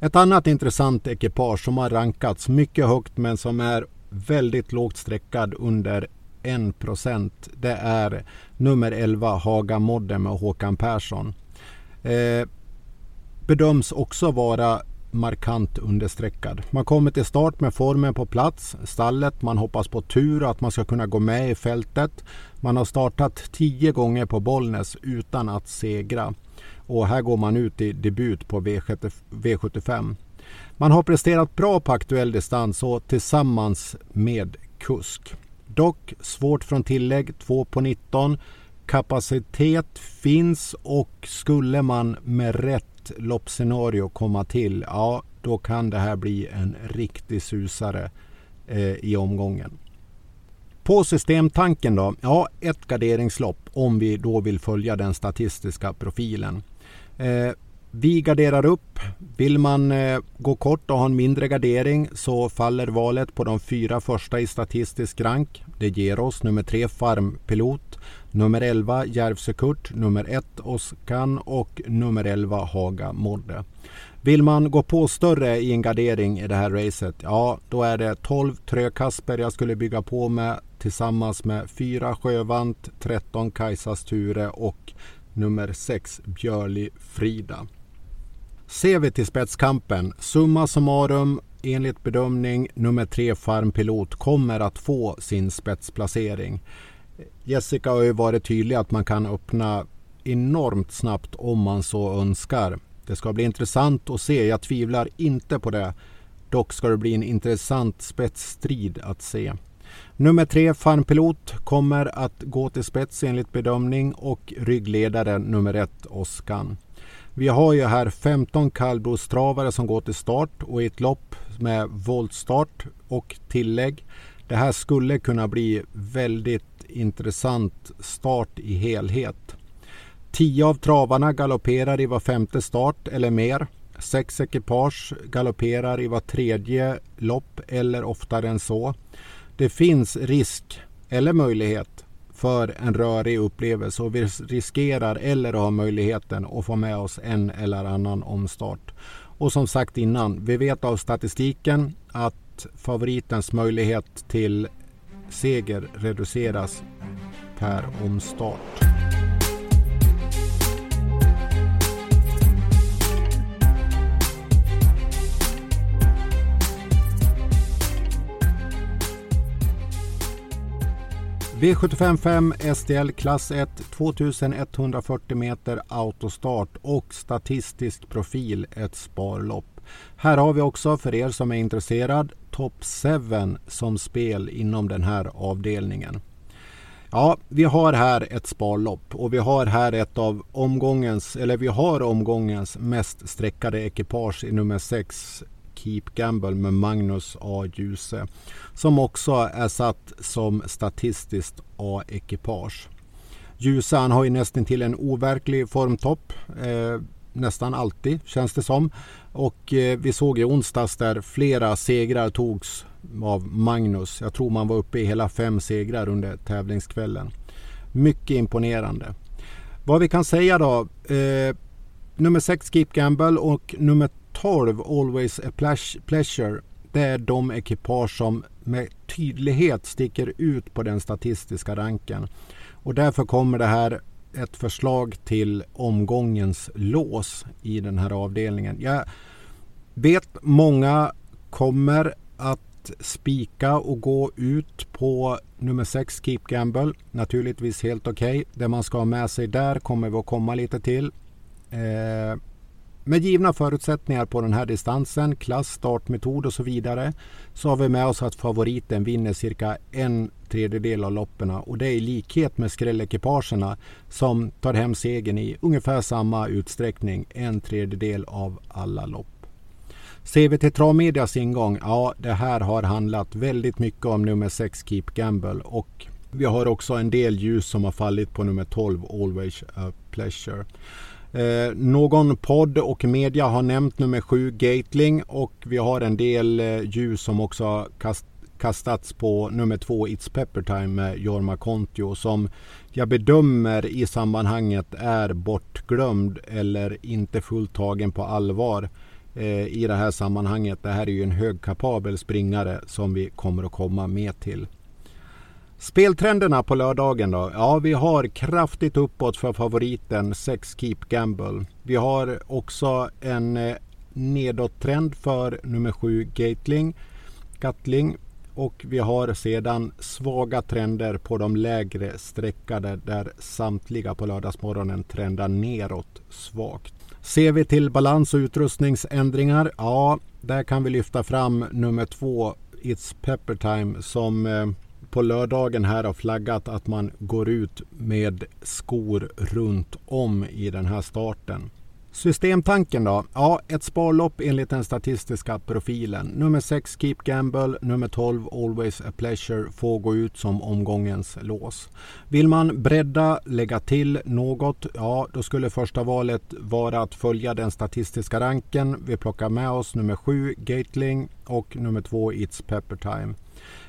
Ett annat intressant ekipage som har rankats mycket högt men som är väldigt lågt streckad under 1 Det är nummer 11 Haga Modden med Håkan Persson. Eh, bedöms också vara markant understreckad. Man kommer till start med formen på plats, stallet, man hoppas på tur och att man ska kunna gå med i fältet. Man har startat tio gånger på Bollnäs utan att segra. Och här går man ut i debut på V75. Man har presterat bra på aktuell distans och tillsammans med kusk. Dock svårt från tillägg, 2 på 19. Kapacitet finns och skulle man med rätt loppscenario komma till, ja då kan det här bli en riktig susare eh, i omgången. På systemtanken då? Ja, ett garderingslopp om vi då vill följa den statistiska profilen. Eh, vi garderar upp. Vill man eh, gå kort och ha en mindre gardering så faller valet på de fyra första i statistisk rank. Det ger oss nummer tre Farmpilot, nummer 11 Järvsökurt, nummer 1 Oskan och nummer 11 Haga Modde. Vill man gå på större i en gardering i det här racet, ja då är det 12 Trökasper jag skulle bygga på med tillsammans med 4 Sjövant, 13 Kajsas Ture och nummer 6 Björli Frida. Ser vi till spetskampen, summa summarum enligt bedömning nummer 3 Farmpilot kommer att få sin spetsplacering. Jessica har ju varit tydlig att man kan öppna enormt snabbt om man så önskar. Det ska bli intressant att se. Jag tvivlar inte på det. Dock ska det bli en intressant spetsstrid att se. Nummer tre, Farmpilot, kommer att gå till spets enligt bedömning och ryggledare nummer ett, Oskan. Vi har ju här 15 kallblodstravare som går till start och i ett lopp med voltstart och tillägg. Det här skulle kunna bli väldigt intressant start i helhet. 10 av travarna galopperar i var femte start eller mer. Sex ekipage galopperar i var tredje lopp eller oftare än så. Det finns risk eller möjlighet för en rörig upplevelse och vi riskerar eller har möjligheten att få med oss en eller annan omstart. Och som sagt innan, vi vet av statistiken att favoritens möjlighet till seger reduceras per omstart. V755 SDL klass 1 2140 meter autostart och statistisk profil ett sparlopp. Här har vi också för er som är intresserad Top 7 som spel inom den här avdelningen. Ja, vi har här ett sparlopp och vi har här ett av omgångens, eller vi har omgångens mest sträckade ekipage i nummer 6 Keep Gamble med Magnus A. Djuse som också är satt som statistiskt A-ekipage. Djuse han har ju nästan till en overklig formtopp. Eh, nästan alltid känns det som. Och eh, vi såg i onsdags där flera segrar togs av Magnus. Jag tror man var uppe i hela fem segrar under tävlingskvällen. Mycket imponerande. Vad vi kan säga då. Eh, nummer 6 Keep Gamble och nummer 12 Always a Pleasure. Det är de ekipage som med tydlighet sticker ut på den statistiska ranken. Och därför kommer det här ett förslag till omgångens lås i den här avdelningen. Jag vet många kommer att spika och gå ut på nummer 6 Keep Gamble. Naturligtvis helt okej. Okay. Det man ska ha med sig där kommer vi att komma lite till. Eh, med givna förutsättningar på den här distansen, klass, startmetod och så vidare så har vi med oss att favoriten vinner cirka en tredjedel av loppen och det är i likhet med skrällekipagerna som tar hem segern i ungefär samma utsträckning, en tredjedel av alla lopp. Ser vi till Travmedias ingång, ja det här har handlat väldigt mycket om nummer 6 Keep Gamble och vi har också en del ljus som har fallit på nummer 12 Always a Pleasure. Eh, någon podd och media har nämnt nummer 7 Gatling och vi har en del eh, ljus som också har kast, kastats på nummer 2 It's Pepper Time med Jorma Kontio som jag bedömer i sammanhanget är bortglömd eller inte fullt tagen på allvar eh, i det här sammanhanget. Det här är ju en högkapabel springare som vi kommer att komma med till. Speltrenderna på lördagen då? Ja, vi har kraftigt uppåt för favoriten 6 Keep Gamble. Vi har också en eh, nedåttrend för nummer 7 Gatling, Gatling och vi har sedan svaga trender på de lägre sträckade där samtliga på lördagsmorgonen trendar neråt svagt. Ser vi till balans och utrustningsändringar? Ja, där kan vi lyfta fram nummer 2 It's Pepper Time som eh, på lördagen här har flaggat att man går ut med skor runt om i den här starten. Systemtanken då? Ja, ett sparlopp enligt den statistiska profilen. Nummer 6 Keep Gamble, nummer 12 Always a Pleasure får gå ut som omgångens lås. Vill man bredda, lägga till något, ja då skulle första valet vara att följa den statistiska ranken. Vi plockar med oss nummer 7 Gatling och nummer 2 It's Pepper Time.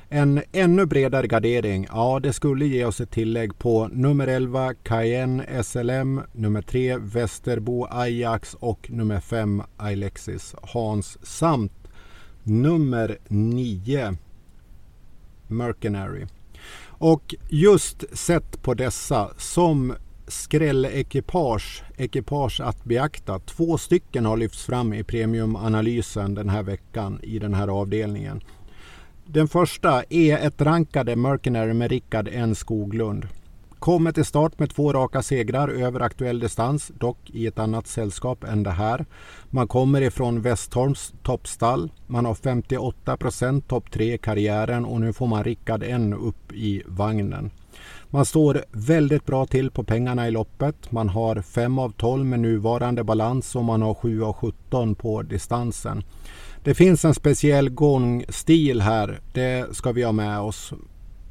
En ännu bredare gardering, ja det skulle ge oss ett tillägg på nummer 11 Cayenne SLM, nummer 3 Västerbo Ajax och nummer 5 Alexis Hans samt nummer 9 Mercenary. Och just sett på dessa som skrällekipage, ekipage att beakta. Två stycken har lyfts fram i premiumanalysen den här veckan i den här avdelningen. Den första är ett rankade Mercenary med Rickard N Skoglund. Kommer till start med två raka segrar över aktuell distans, dock i ett annat sällskap än det här. Man kommer ifrån Westholms toppstall. Man har 58 procent topp 3 i karriären och nu får man Rickard N upp i vagnen. Man står väldigt bra till på pengarna i loppet. Man har 5 av 12 med nuvarande balans och man har 7 av 17 på distansen. Det finns en speciell gångstil här. Det ska vi ha med oss.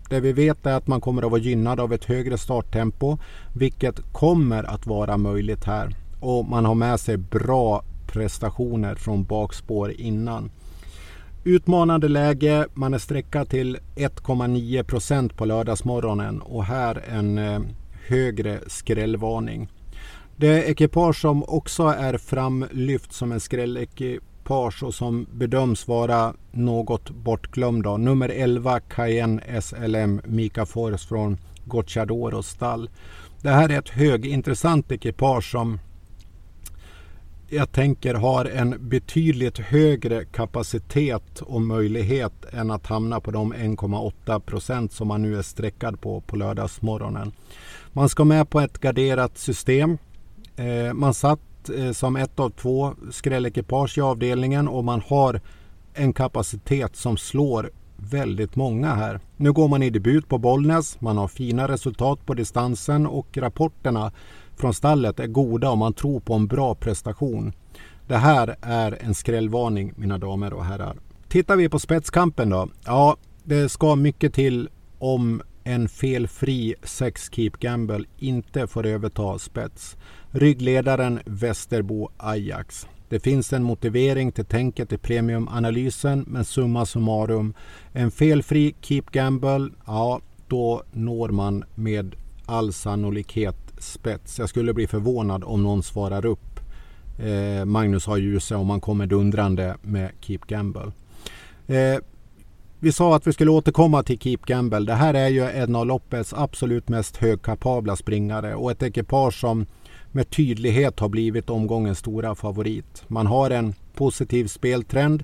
Det vi vet är att man kommer att vara gynnad av ett högre starttempo, vilket kommer att vara möjligt här. Och man har med sig bra prestationer från bakspår innan. Utmanande läge, man är sträckad till 1,9 procent på lördagsmorgonen och här en eh, högre skrällvarning. Det ekipage som också är framlyft som en skrällekipage ekipage och som bedöms vara något bortglömda. Nummer 11 Cayenne SLM Mika Force från Gocciadoros stall. Det här är ett högintressant ekipage som jag tänker har en betydligt högre kapacitet och möjlighet än att hamna på de 1,8 procent som man nu är sträckad på på lördagsmorgonen. Man ska med på ett garderat system. Eh, man satt Eh, som ett av två skrällekipage i avdelningen och man har en kapacitet som slår väldigt många här. Nu går man i debut på Bollnäs, man har fina resultat på distansen och rapporterna från stallet är goda och man tror på en bra prestation. Det här är en skrällvarning mina damer och herrar. Tittar vi på spetskampen då? Ja, det ska mycket till om en felfri 6 Keep Gamble inte får överta spets. Ryggledaren Västerbo Ajax. Det finns en motivering till tänket i premiumanalysen men summa summarum en felfri Keep Gamble, ja då når man med all sannolikhet spets. Jag skulle bli förvånad om någon svarar upp eh, Magnus har ljuset om man kommer dundrande med Keep Gamble. Eh, vi sa att vi skulle återkomma till Keep Gamble. Det här är ju en av loppets absolut mest högkapabla springare och ett ekipage som med tydlighet har blivit omgångens stora favorit. Man har en positiv speltrend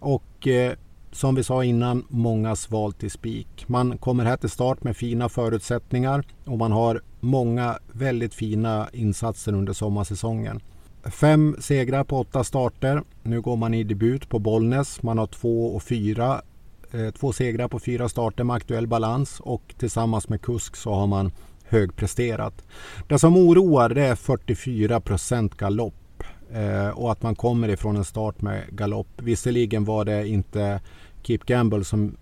och eh, som vi sa innan, många val till spik. Man kommer här till start med fina förutsättningar och man har många väldigt fina insatser under sommarsäsongen. Fem segrar på åtta starter. Nu går man i debut på Bollnäs. Man har två och fyra. Eh, två segrar på fyra starter med aktuell balans och tillsammans med kusk så har man högpresterat. Det som oroar det är 44 procent galopp eh, och att man kommer ifrån en start med galopp. Visserligen var det inte Keep Gamble som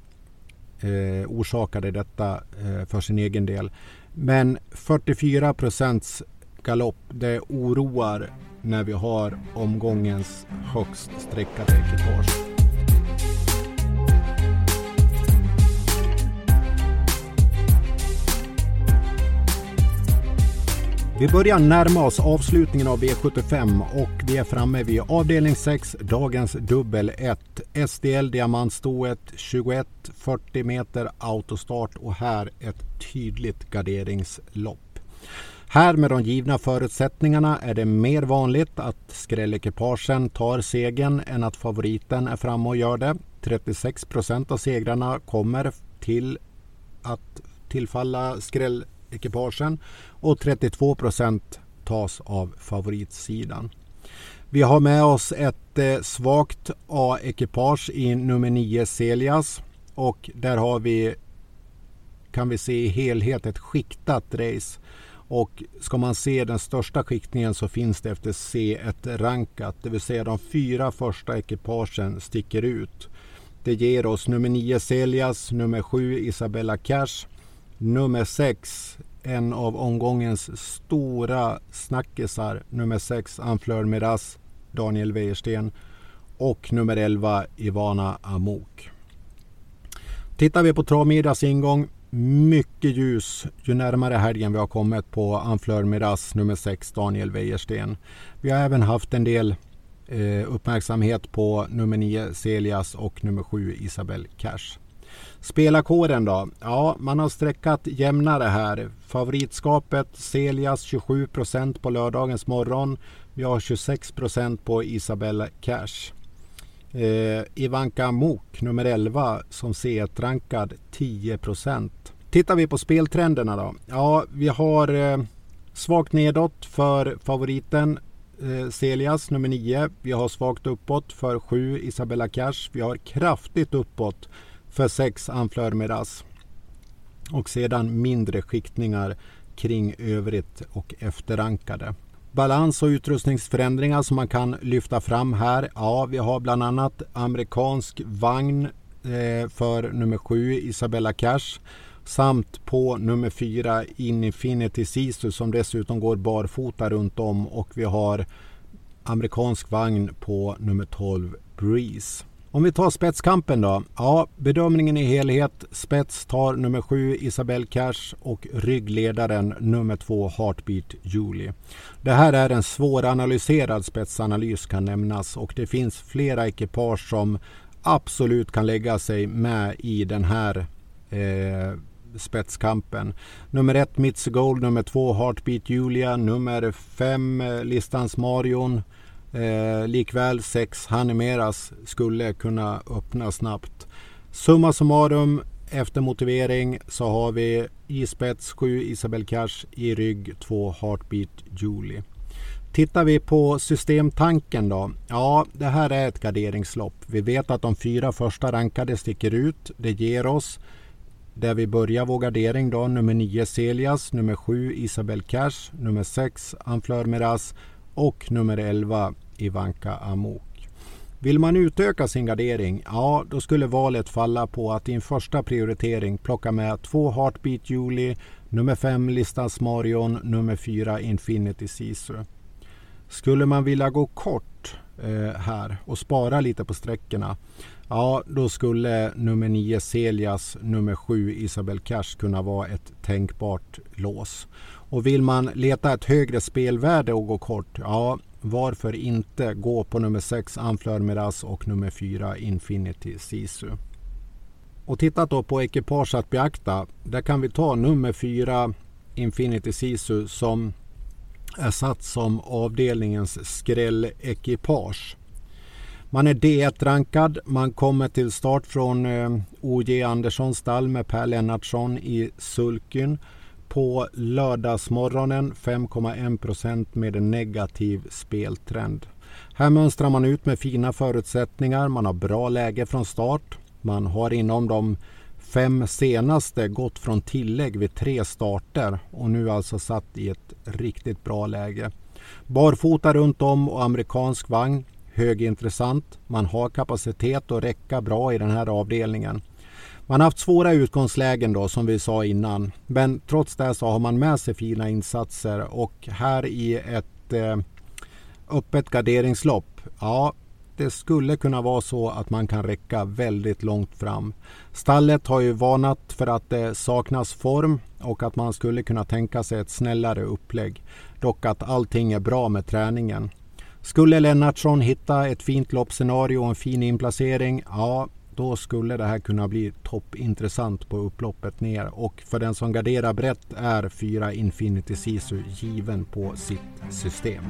eh, orsakade detta eh, för sin egen del. Men 44 procents galopp, det oroar när vi har omgångens högst sträckade ekipage. Vi börjar närma oss avslutningen av V75 och vi är framme vid avdelning 6, dagens dubbel 1. SDL Diamantstoet 21-40 meter autostart och här ett tydligt garderingslopp. Här med de givna förutsättningarna är det mer vanligt att skrällekipagen tar segern än att favoriten är framme och gör det. 36 procent av segrarna kommer till att tillfalla skrällekipagen och 32 procent tas av favoritsidan. Vi har med oss ett eh, svagt A-ekipage i nummer 9 Celias och där har vi kan vi se i helhet ett skiktat race. Och ska man se den största skiktningen så finns det efter C1 rankat, det vill säga de fyra första ekipagen sticker ut. Det ger oss nummer 9 Celias, nummer 7 Isabella Cash, nummer 6 en av omgångens stora snackisar, nummer 6 Anfleur Miras, Daniel Wäjersten och nummer 11 Ivana Amok. Tittar vi på Travmiddags ingång, mycket ljus ju närmare helgen vi har kommit på Anfleur Miras nummer 6 Daniel Wäjersten. Vi har även haft en del eh, uppmärksamhet på nummer 9 Celias och nummer 7 Isabel Cash. Spelarkåren då? Ja, man har sträckat jämnare här. Favoritskapet Celias 27% på lördagens morgon. Vi har 26% på Isabella Cash. Eh, Ivanka Mok, nummer 11, som C1-rankad 10% Tittar vi på speltrenderna då? Ja, vi har eh, svagt nedåt för favoriten eh, Celias nummer 9. Vi har svagt uppåt för 7 Isabella Cash. Vi har kraftigt uppåt för 6 Anfleur Och sedan mindre skiktningar kring övrigt och efterrankade. Balans och utrustningsförändringar som man kan lyfta fram här. Ja, vi har bland annat amerikansk vagn eh, för nummer 7 Isabella Cash samt på nummer 4 Infinity Sisu som dessutom går barfota runt om och vi har amerikansk vagn på nummer 12 Breeze. Om vi tar spetskampen då. Ja, bedömningen i helhet. Spets tar nummer sju, Isabel Cash och ryggledaren nummer två, Heartbeat Julie. Det här är en svåranalyserad spetsanalys kan nämnas och det finns flera ekipage som absolut kan lägga sig med i den här eh, spetskampen. Nummer 1 Mitzi Gold, nummer två, Heartbeat Julia, nummer fem, eh, Listans Marion Eh, likväl sex Hanimeras skulle kunna öppna snabbt. Summa summarum efter motivering så har vi i spets 7 Isabel Cash, i rygg 2 Heartbeat Julie. Tittar vi på systemtanken då? Ja, det här är ett garderingslopp. Vi vet att de fyra första rankade sticker ut. Det ger oss där vi börjar vår gardering då nummer 9 Celias, nummer 7 Isabel Cash, nummer 6 Anflör Miraz och nummer 11 Ivanka Amok. Vill man utöka sin gardering, ja då skulle valet falla på att i en första prioritering plocka med två Heartbeat Julie, nummer 5 Listas Marion, nummer 4 Infinity Sisu. Skulle man vilja gå kort eh, här och spara lite på sträckorna, ja då skulle nummer 9 Celias, nummer 7 Isabel Cash kunna vara ett tänkbart lås. Och vill man leta ett högre spelvärde och gå kort, ja varför inte gå på nummer 6 Anflör Miraz och nummer 4 Infinity Sisu. Och tittat då på ekipage att beakta. Där kan vi ta nummer 4 Infinity Sisu som är satt som avdelningens skrällekipage. Man är D1-rankad. Man kommer till start från eh, OJ Anderssons stall med Per Lennartsson i sulkyn på lördagsmorgonen 5,1 procent med en negativ speltrend. Här mönstrar man ut med fina förutsättningar. Man har bra läge från start. Man har inom de fem senaste gått från tillägg vid tre starter och nu alltså satt i ett riktigt bra läge. Barfota runt om och amerikansk vagn. Högintressant. Man har kapacitet att räcka bra i den här avdelningen. Man har haft svåra utgångslägen då som vi sa innan. Men trots det så har man med sig fina insatser och här i ett eh, öppet garderingslopp. Ja, det skulle kunna vara så att man kan räcka väldigt långt fram. Stallet har ju varnat för att det saknas form och att man skulle kunna tänka sig ett snällare upplägg. Dock att allting är bra med träningen. Skulle Lennartsson hitta ett fint loppscenario och en fin inplacering, ja då skulle det här kunna bli toppintressant på upploppet ner. Och för den som garderar brett är 4 Infinity Sisu given på sitt system.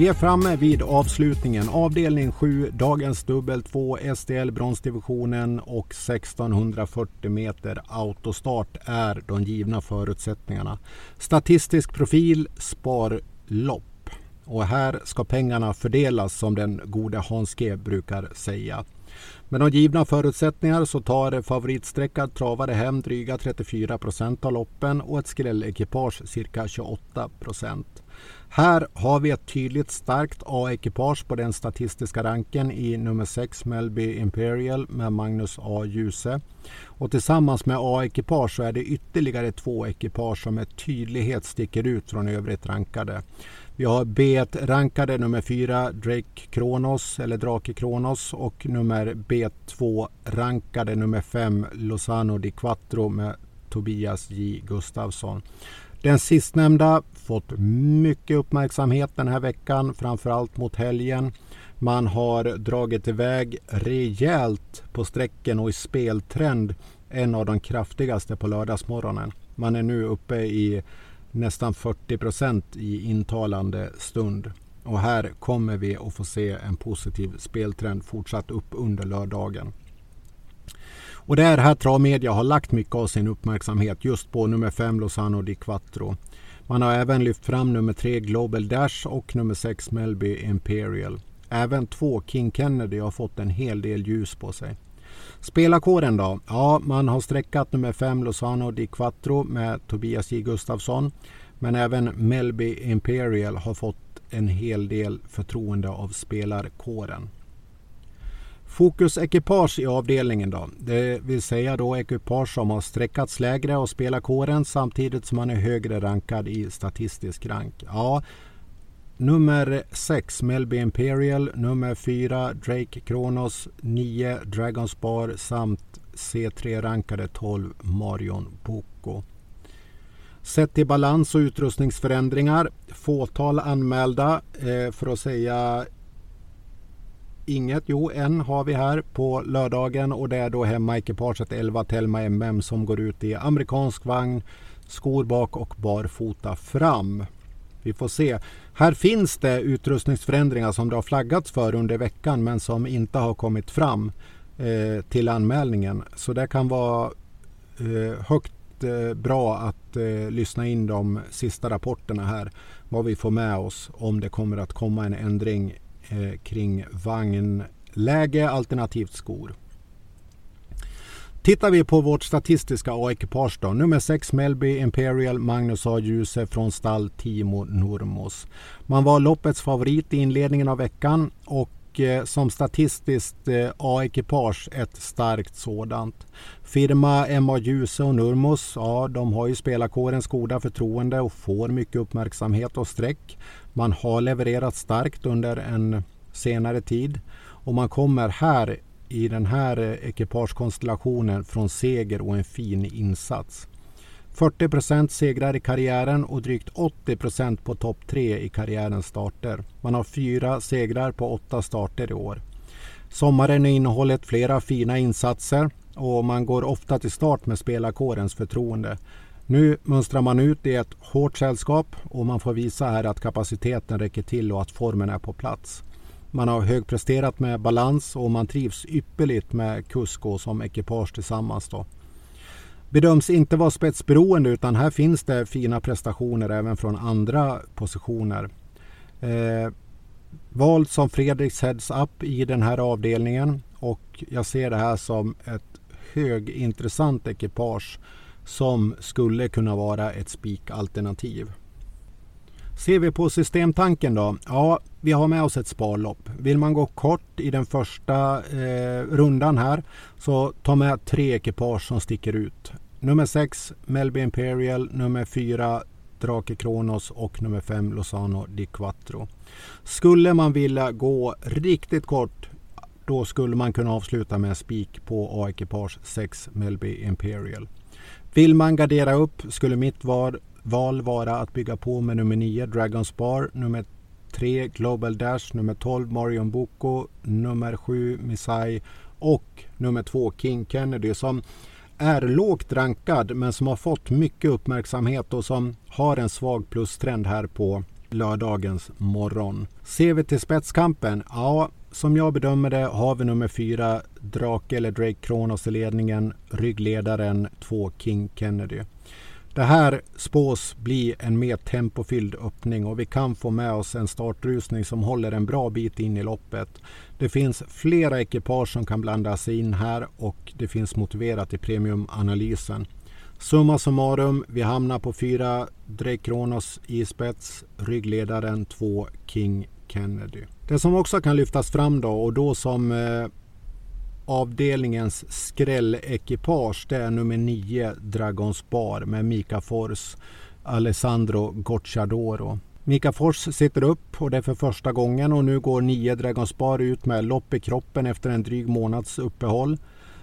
Vi är framme vid avslutningen. Avdelning 7, dagens dubbel 2, STL bronsdivisionen och 1640 meter autostart är de givna förutsättningarna. Statistisk profil, sparlopp. Och här ska pengarna fördelas som den gode Hans G brukar säga. Med de givna förutsättningar så tar favoritsträckad travare hem dryga 34 procent av loppen och ett skrällekipage cirka 28 procent. Här har vi ett tydligt starkt A-ekipage på den statistiska ranken i nummer 6 Melby Imperial med Magnus A. Djuse. Och tillsammans med A-ekipage så är det ytterligare två ekipage som med tydlighet sticker ut från övrigt rankade. Vi har B1-rankade nummer 4 Drake Kronos eller Drake Kronos och nummer B2-rankade nummer 5 Lozano di Quattro med Tobias J Gustafsson. Den sistnämnda fått mycket uppmärksamhet den här veckan, framförallt mot helgen. Man har dragit iväg rejält på sträcken och i speltrend en av de kraftigaste på lördagsmorgonen. Man är nu uppe i nästan 40 procent i intalande stund. Och här kommer vi att få se en positiv speltrend fortsatt upp under lördagen. Och det är här Travmedia har lagt mycket av sin uppmärksamhet just på nummer 5 Lozano di Quattro. Man har även lyft fram nummer 3 Global Dash och nummer 6 Melby Imperial. Även två King Kennedy har fått en hel del ljus på sig. Spelarkåren då? Ja, man har streckat nummer 5 Lozano di Quattro med Tobias J Gustafsson. Men även Melby Imperial har fått en hel del förtroende av spelarkåren. Fokusekipage i avdelningen då. Det vill säga då ekipage som har sträckats lägre och spelar kåren samtidigt som man är högre rankad i statistisk rank. Ja, nummer 6 Melby Imperial, nummer 4 Drake Kronos, 9 Dragons Bar samt C3-rankade 12 Marion Boko. Sett till balans och utrustningsförändringar, fåtal anmälda eh, för att säga inget. Jo, en har vi här på lördagen och det är då hemmaekipaget 11 Telma MM som går ut i amerikansk vagn, skor bak och barfota fram. Vi får se. Här finns det utrustningsförändringar som det har flaggats för under veckan men som inte har kommit fram eh, till anmälningen. Så det kan vara eh, högt eh, bra att eh, lyssna in de sista rapporterna här. Vad vi får med oss om det kommer att komma en ändring eh, kring vagnläge alternativt skor. Tittar vi på vårt statistiska A-ekipage då. Nummer 6 Melby Imperial Magnus A. Djuse från stall Timo Nurmos. Man var loppets favorit i inledningen av veckan och och eh, som statistiskt eh, A-ekipage ett starkt sådant. Firma MA Ljuse och Nurmos, ja de har ju spelarkårens goda förtroende och får mycket uppmärksamhet och streck. Man har levererat starkt under en senare tid och man kommer här i den här eh, ekipagekonstellationen från seger och en fin insats. 40 procent segrar i karriären och drygt 80 procent på topp tre i karriärens starter. Man har fyra segrar på åtta starter i år. Sommaren har innehållit flera fina insatser och man går ofta till start med spelarkårens förtroende. Nu mönstrar man ut i ett hårt sällskap och man får visa här att kapaciteten räcker till och att formen är på plats. Man har högpresterat med balans och man trivs ypperligt med Kusko som ekipage tillsammans. Då. Bedöms inte vara spetsberoende utan här finns det fina prestationer även från andra positioner. Eh, vald som Fredriks Heads Up i den här avdelningen och jag ser det här som ett högintressant ekipage som skulle kunna vara ett spikalternativ. Ser vi på systemtanken då? Ja, vi har med oss ett sparlopp. Vill man gå kort i den första eh, rundan här så ta med tre ekipage som sticker ut. Nummer 6 Melby Imperial, nummer 4 Drake Kronos. Och nummer 5 Lozano di Quattro. Skulle man vilja gå riktigt kort då skulle man kunna avsluta med en spik på A-ekipage 6 Melby Imperial. Vill man gardera upp skulle mitt val val vara att bygga på med nummer 9 Dragon's Bar, nummer 3 Global Dash, nummer 12 Marion Boko, nummer 7 Missai. Och nummer 2 King Kennedy som är lågt rankad men som har fått mycket uppmärksamhet och som har en svag plustrend här på lördagens morgon. Ser vi till spetskampen? Ja, som jag bedömer det har vi nummer 4 Drake eller Drake Kronos i ledningen, ryggledaren 2 King Kennedy. Det här spås bli en mer tempofylld öppning och vi kan få med oss en startrusning som håller en bra bit in i loppet. Det finns flera ekipage som kan blanda sig in här och det finns motiverat i premiumanalysen. Summa summarum, vi hamnar på fyra Drake Kronos i spets, ryggledaren 2 King Kennedy. Det som också kan lyftas fram då och då som eh, avdelningens skrällekipage det är nummer 9 Dragons Bar med Mika Fors, Alessandro Gocciadoro. Mika Fors sitter upp och det är för första gången och nu går 9 Dragons Bar ut med lopp i kroppen efter en dryg månads uppehåll.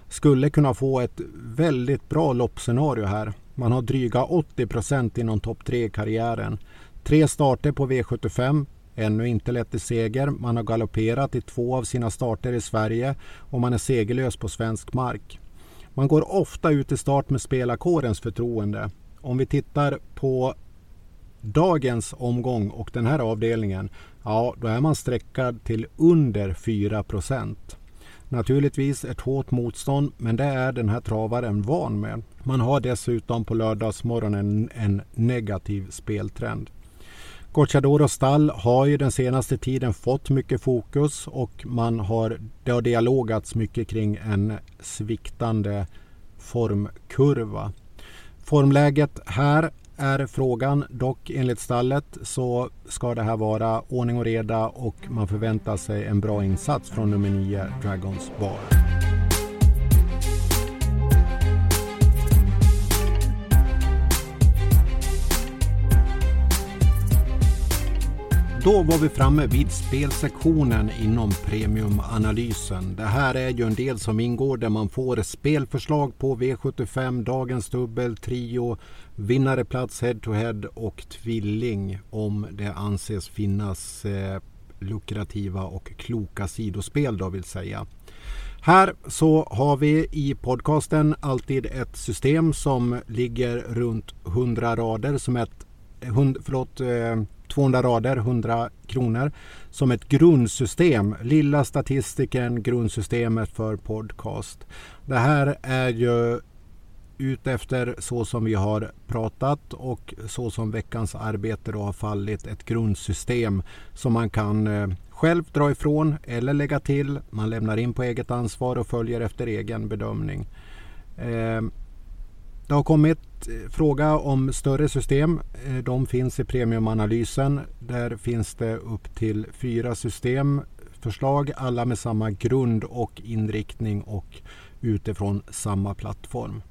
Skulle kunna få ett väldigt bra loppscenario här. Man har dryga 80 procent inom topp 3 i karriären. Tre starter på V75, Ännu inte lett till seger. Man har galopperat i två av sina starter i Sverige och man är segerlös på svensk mark. Man går ofta ut i start med spelarkårens förtroende. Om vi tittar på dagens omgång och den här avdelningen, ja då är man sträckad till under 4 procent. Naturligtvis ett hårt motstånd, men det är den här travaren van med. Man har dessutom på lördagsmorgonen en negativ speltrend. Cochadoros stall har ju den senaste tiden fått mycket fokus och man har, det har dialogats mycket kring en sviktande formkurva. Formläget här är frågan. Dock enligt stallet så ska det här vara ordning och reda och man förväntar sig en bra insats från nummer 9 Dragons Bar. Då var vi framme vid spelsektionen inom premiumanalysen. Det här är ju en del som ingår där man får spelförslag på V75, dagens dubbel, trio, vinnarplats head to head och tvilling om det anses finnas eh, lukrativa och kloka sidospel då vill säga. Här så har vi i podcasten alltid ett system som ligger runt 100 rader som ett, hund, förlåt, eh, 200 rader, 100 kronor som ett grundsystem. Lilla statistiken, grundsystemet för podcast. Det här är ju utefter så som vi har pratat och så som veckans arbete då har fallit. Ett grundsystem som man kan eh, själv dra ifrån eller lägga till. Man lämnar in på eget ansvar och följer efter egen bedömning. Eh, det har kommit eh, fråga om större system. Eh, de finns i premiumanalysen. Där finns det upp till fyra systemförslag. Alla med samma grund och inriktning och utifrån samma plattform.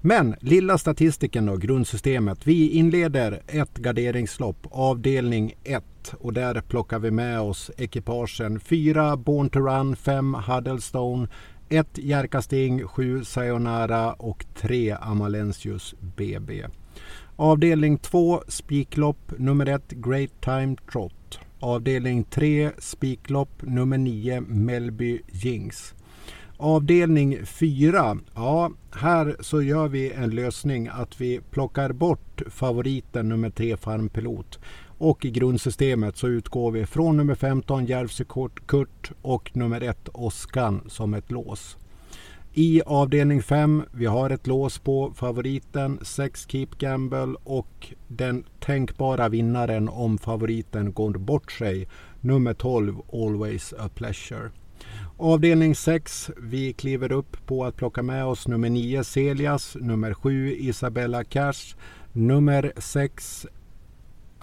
Men lilla statistiken då, grundsystemet. Vi inleder ett garderingslopp, avdelning 1 och där plockar vi med oss ekipagen 4 Born to Run, 5 Huddlestone, 1 Jerkasting, 7 Sayonara och 3 Amalensius BB. Avdelning 2 spiklopp nummer 1 Great Time Trot. Avdelning 3 spiklopp nummer 9 Melby Jinx. Avdelning 4. Ja, här så gör vi en lösning att vi plockar bort favoriten nummer 3 Farmpilot. Och i grundsystemet så utgår vi från nummer 15 Järvsö Kurt och nummer 1 Oskan som ett lås. I avdelning 5 vi har ett lås på favoriten 6 Keep Gamble och den tänkbara vinnaren om favoriten går bort sig nummer 12 Always a Pleasure. Avdelning 6. Vi kliver upp på att plocka med oss nummer 9 Celias, nummer 7 Isabella Cash, nummer 6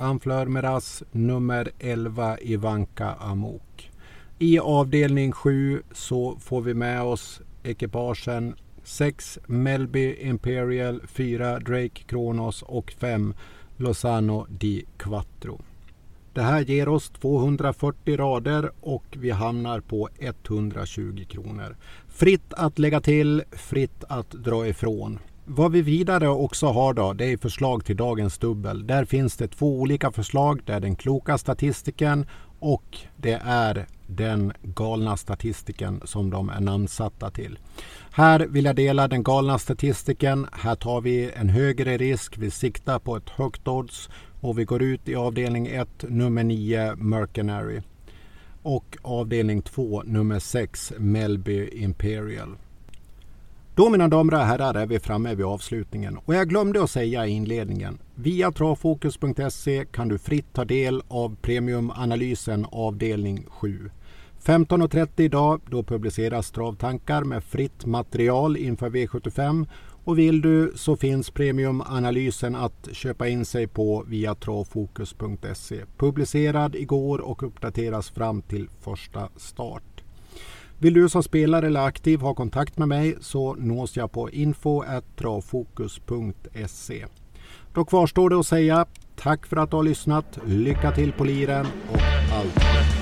Anflör Meras, nummer 11 Ivanka Amok. I avdelning 7 så får vi med oss ekipagen 6 Melby Imperial, 4 Drake Kronos och 5 Lozano di Quattro. Det här ger oss 240 rader och vi hamnar på 120 kronor. Fritt att lägga till, fritt att dra ifrån. Vad vi vidare också har då, det är förslag till dagens dubbel. Där finns det två olika förslag. Det är den kloka statistiken och det är den galna statistiken som de är namnsatta till. Här vill jag dela den galna statistiken. Här tar vi en högre risk. Vi siktar på ett högt odds och vi går ut i avdelning 1, nummer 9, Mercenary. Och avdelning 2, nummer 6, Melby Imperial. Då mina damer och herrar är vi framme vid avslutningen och jag glömde att säga i inledningen. Via travfokus.se kan du fritt ta del av premiumanalysen avdelning 7. 15.30 idag då publiceras travtankar med fritt material inför V75 och vill du så finns premiumanalysen att köpa in sig på via travfokus.se. Publicerad igår och uppdateras fram till första start. Vill du som spelare eller aktiv ha kontakt med mig så nås jag på info.travfokus.se. Då kvarstår det att säga tack för att du har lyssnat, lycka till på liren och allt